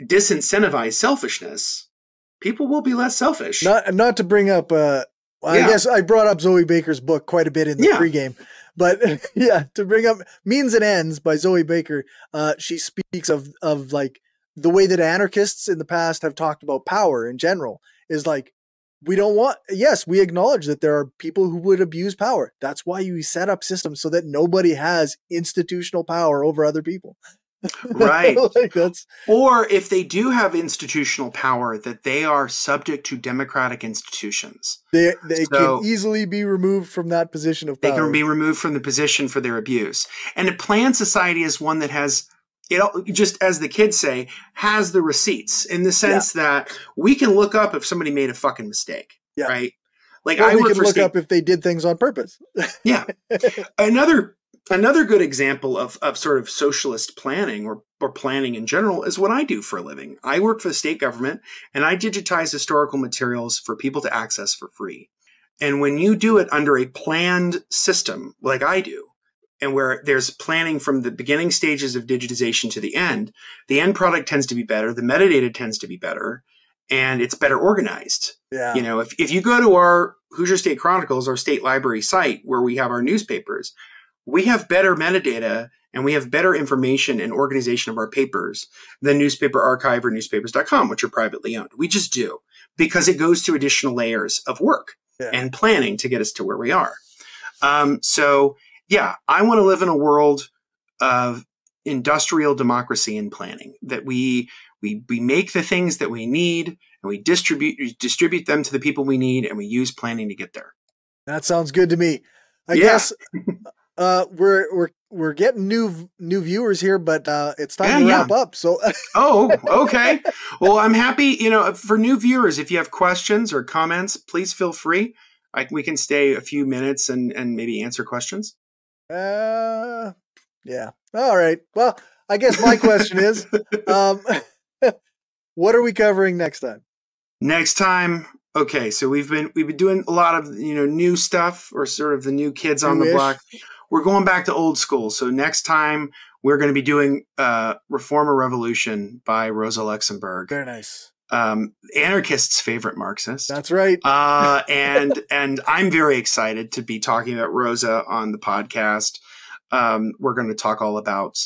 disincentivize selfishness, people will be less selfish. Not not to bring up. uh I Yeah. guess I brought up Zoe Baker's book quite a bit in the Yeah. pregame, but yeah, to bring up Means and Ends by Zoe Baker. Uh, she speaks of of like the way that anarchists in the past have talked about power in general is like we don't want. Yes, we acknowledge that there are people who would abuse power. That's why you set up systems so that nobody has institutional power over other people. Right. like that's Or if they do have institutional power, that they are subject to democratic institutions. they they So- can easily be removed from that position of They power. can be removed from the position for their abuse. And a planned society is one that has, it just as the kids say, has the receipts in the sense that we can look up if somebody made a fucking mistake. Yeah. Right. Like Or I we can look state, up if they did things on purpose. Yeah. another another good example of, of sort of socialist planning or, or planning in general is what I do for a living. I work for the state government and I digitize historical materials for people to access for free. And when you do it under a planned system like I do, and where there's planning from the beginning stages of digitization to the end, the end product tends to be better, the metadata tends to be better, and it's better organized. Yeah. You know, if, if you go to our Hoosier State Chronicles, our state library site where we have our newspapers, we have better metadata and we have better information and organization of our papers than Newspaper Archive or newspapers.com, which are privately owned. We just do because it goes through additional layers of work Yeah. and planning to get us to where we are. Um, so, yeah, I want to live in a world of industrial democracy and planning that we we we make the things that we need and we distribute we distribute them to the people we need and we use planning to get there. That sounds good to me. I Yeah. guess uh, we're we're we're getting new new viewers here, but uh, it's time Yeah, to yeah. wrap up. So Oh, okay. well, I'm happy. You know, for new viewers, if you have questions or comments, please feel free. I, we can stay a few minutes and and maybe answer questions. Uh, yeah. All right. Well, I guess my question is, um, what are we covering next time? Next time, okay. So we've been we've been doing a lot of you know new stuff or sort of the new kids on the New-ish. block. We're going back to old school. So next time we're going to be doing uh, Reform or Revolution by Rosa Luxemburg, Very nice. Um, anarchist's favorite Marxist. That's right. uh, and and I'm very excited to be talking about Rosa on the podcast. Um, we're going to talk all about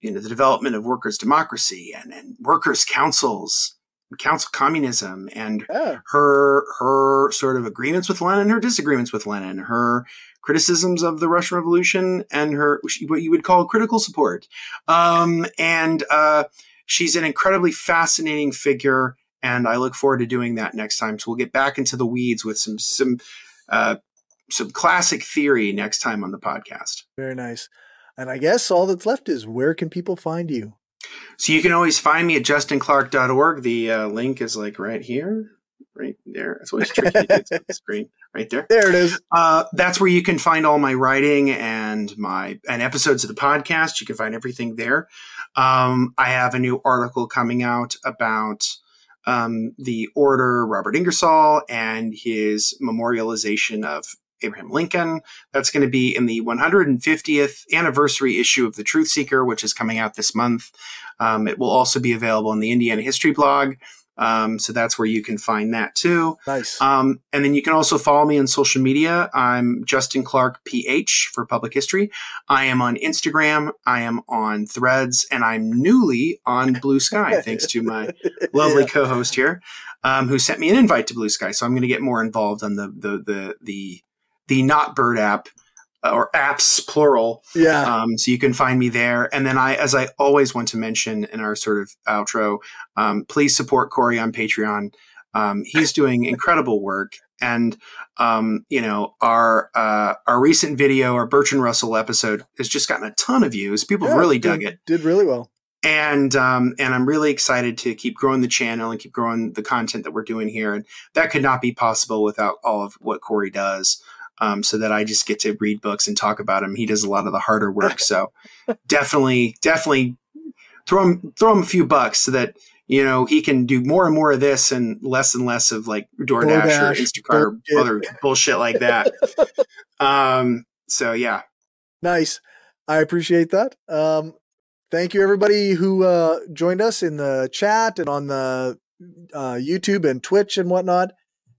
you know the development of workers' democracy and, and workers' councils, council communism, and Yeah. her her sort of agreements with Lenin, her disagreements with Lenin, her criticisms of the Russian Revolution, and her what you would call critical support. Um, and uh, she's an incredibly fascinating figure, and I look forward to doing that next time. So we'll get back into the weeds with some some uh, some classic theory next time on the podcast. Very nice. And I guess all that's left is where can people find you? So you can always find me at justinclark.org. The uh, link is like right here, right there. It's always tricky to get to the screen, right there. There it is. Uh, that's where you can find all my writing and my and episodes of the podcast. You can find everything there. Um, I have a new article coming out about um, the order Robert Ingersoll and his memorialization of Abraham Lincoln. That's going to be in the 150th anniversary issue of the Truth Seeker, which is coming out this month. Um, it will also be available in the Indiana History blog. Um, so that's where you can find that too. Nice. Um, and then you can also follow me on social media. I'm Justin Clark PH for Public History. I am on Instagram. I am on Threads, and I'm newly on Blue Sky, thanks to my lovely Yeah. co-host here, um, who sent me an invite to Blue Sky. So I'm going to get more involved on the the the the the Not Bird app or apps plural. Yeah. Um, so you can find me there. And then I, as I always want to mention in our sort of outro, um, please support Cory on Patreon. Um, he's doing incredible work. And, um, you know, our, uh, our recent video, our Bertrand Russell episode has just gotten a ton of views. People have Yeah, really did- dug it. Did really well. And, um, and I'm really excited to keep growing the channel and keep growing the content that we're doing here. And that could not be possible without all of what Cory does. Um, so that I just get to read books and talk about him. He does a lot of the harder work. So definitely, definitely throw him, throw him a few bucks so that, you know, he can do more and more of this and less and less of like DoorDash, or DoorDash, Instacart or other bullshit like that. um, so yeah, Nice. I appreciate that. Um, thank you, everybody who uh, joined us in the chat and on the uh, YouTube and Twitch and whatnot.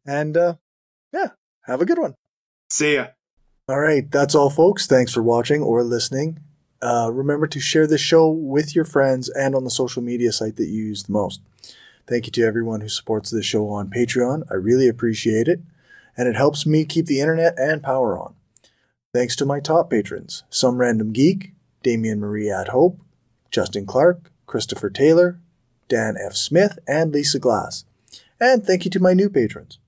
And uh, yeah, have a good one. See ya. All right. That's all, folks. Thanks for watching or listening. Uh, remember to share this show with your friends and on the social media site that you use the most. Thank you to everyone who supports this show on Patreon. I really appreciate it, and it helps me keep the internet and power on. Thanks to my top patrons Some Random Geek, Damian Marie at Hope, Justin Clark, Christopher Taylor, Dan F. Smith, and Lisa Glass. And thank you to my new patrons.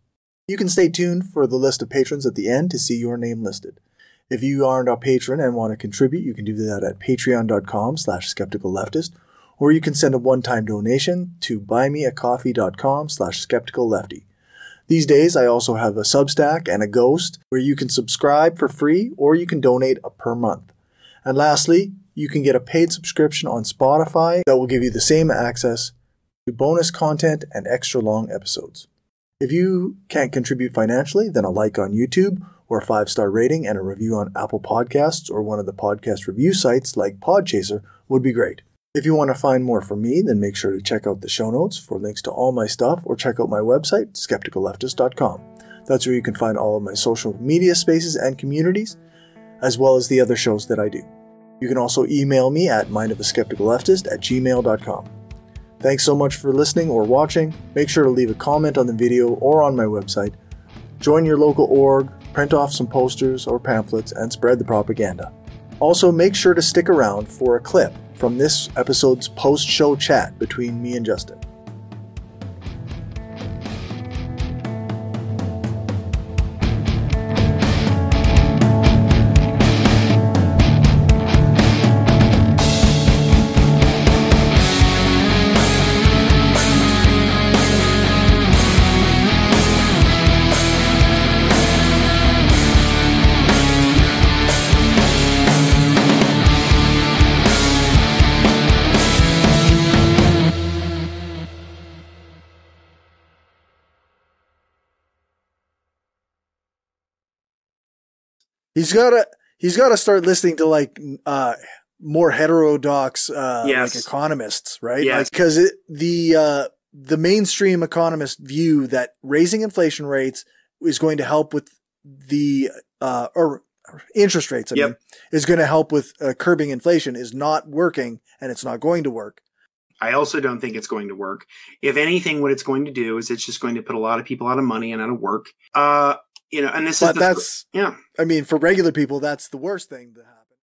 You can stay tuned for the list of patrons at the end to see your name listed. If you aren't a patron and want to contribute, you can do that at patreon.com slash skeptical leftist, or you can send a one-time donation to buymeacoffee.com slash skeptical lefty. These days, I also have a Substack and a Ghost where you can subscribe for free or you can donate per month. And lastly, you can get a paid subscription on Spotify that will give you the same access to bonus content and extra long episodes. If you can't contribute financially, then a like on YouTube or a five star rating and a review on Apple Podcasts or one of the podcast review sites like Podchaser would be great. If you want to find more from me, then make sure to check out the show notes for links to all my stuff or check out my website, skepticalleftist.com. That's where you can find all of my social media spaces and communities, as well as the other shows that I do. You can also email me at mindofaskepticalleftist at gmail.com. Thanks so much for listening or watching. Make sure to leave a comment on the video or on my website. Join your local org, print off some posters or pamphlets, and spread the propaganda. Also, make sure to stick around for a clip from this episode's post show chat between me and Justin. He's got to he's got to start listening to like uh more heterodox uh Yes. like economists, right? Yes. Like cuz the uh the mainstream economist view that raising inflation rates is going to help with the uh or or interest rates, I Yep. mean, is going to help with uh, curbing inflation is not working and it's not going to work. I also don't think it's going to work. If anything, what it's going to do is it's just going to put a lot of people out of money and out of work. Uh, you know, and this But is the, that's yeah. I mean, for regular people, that's the worst thing to happen.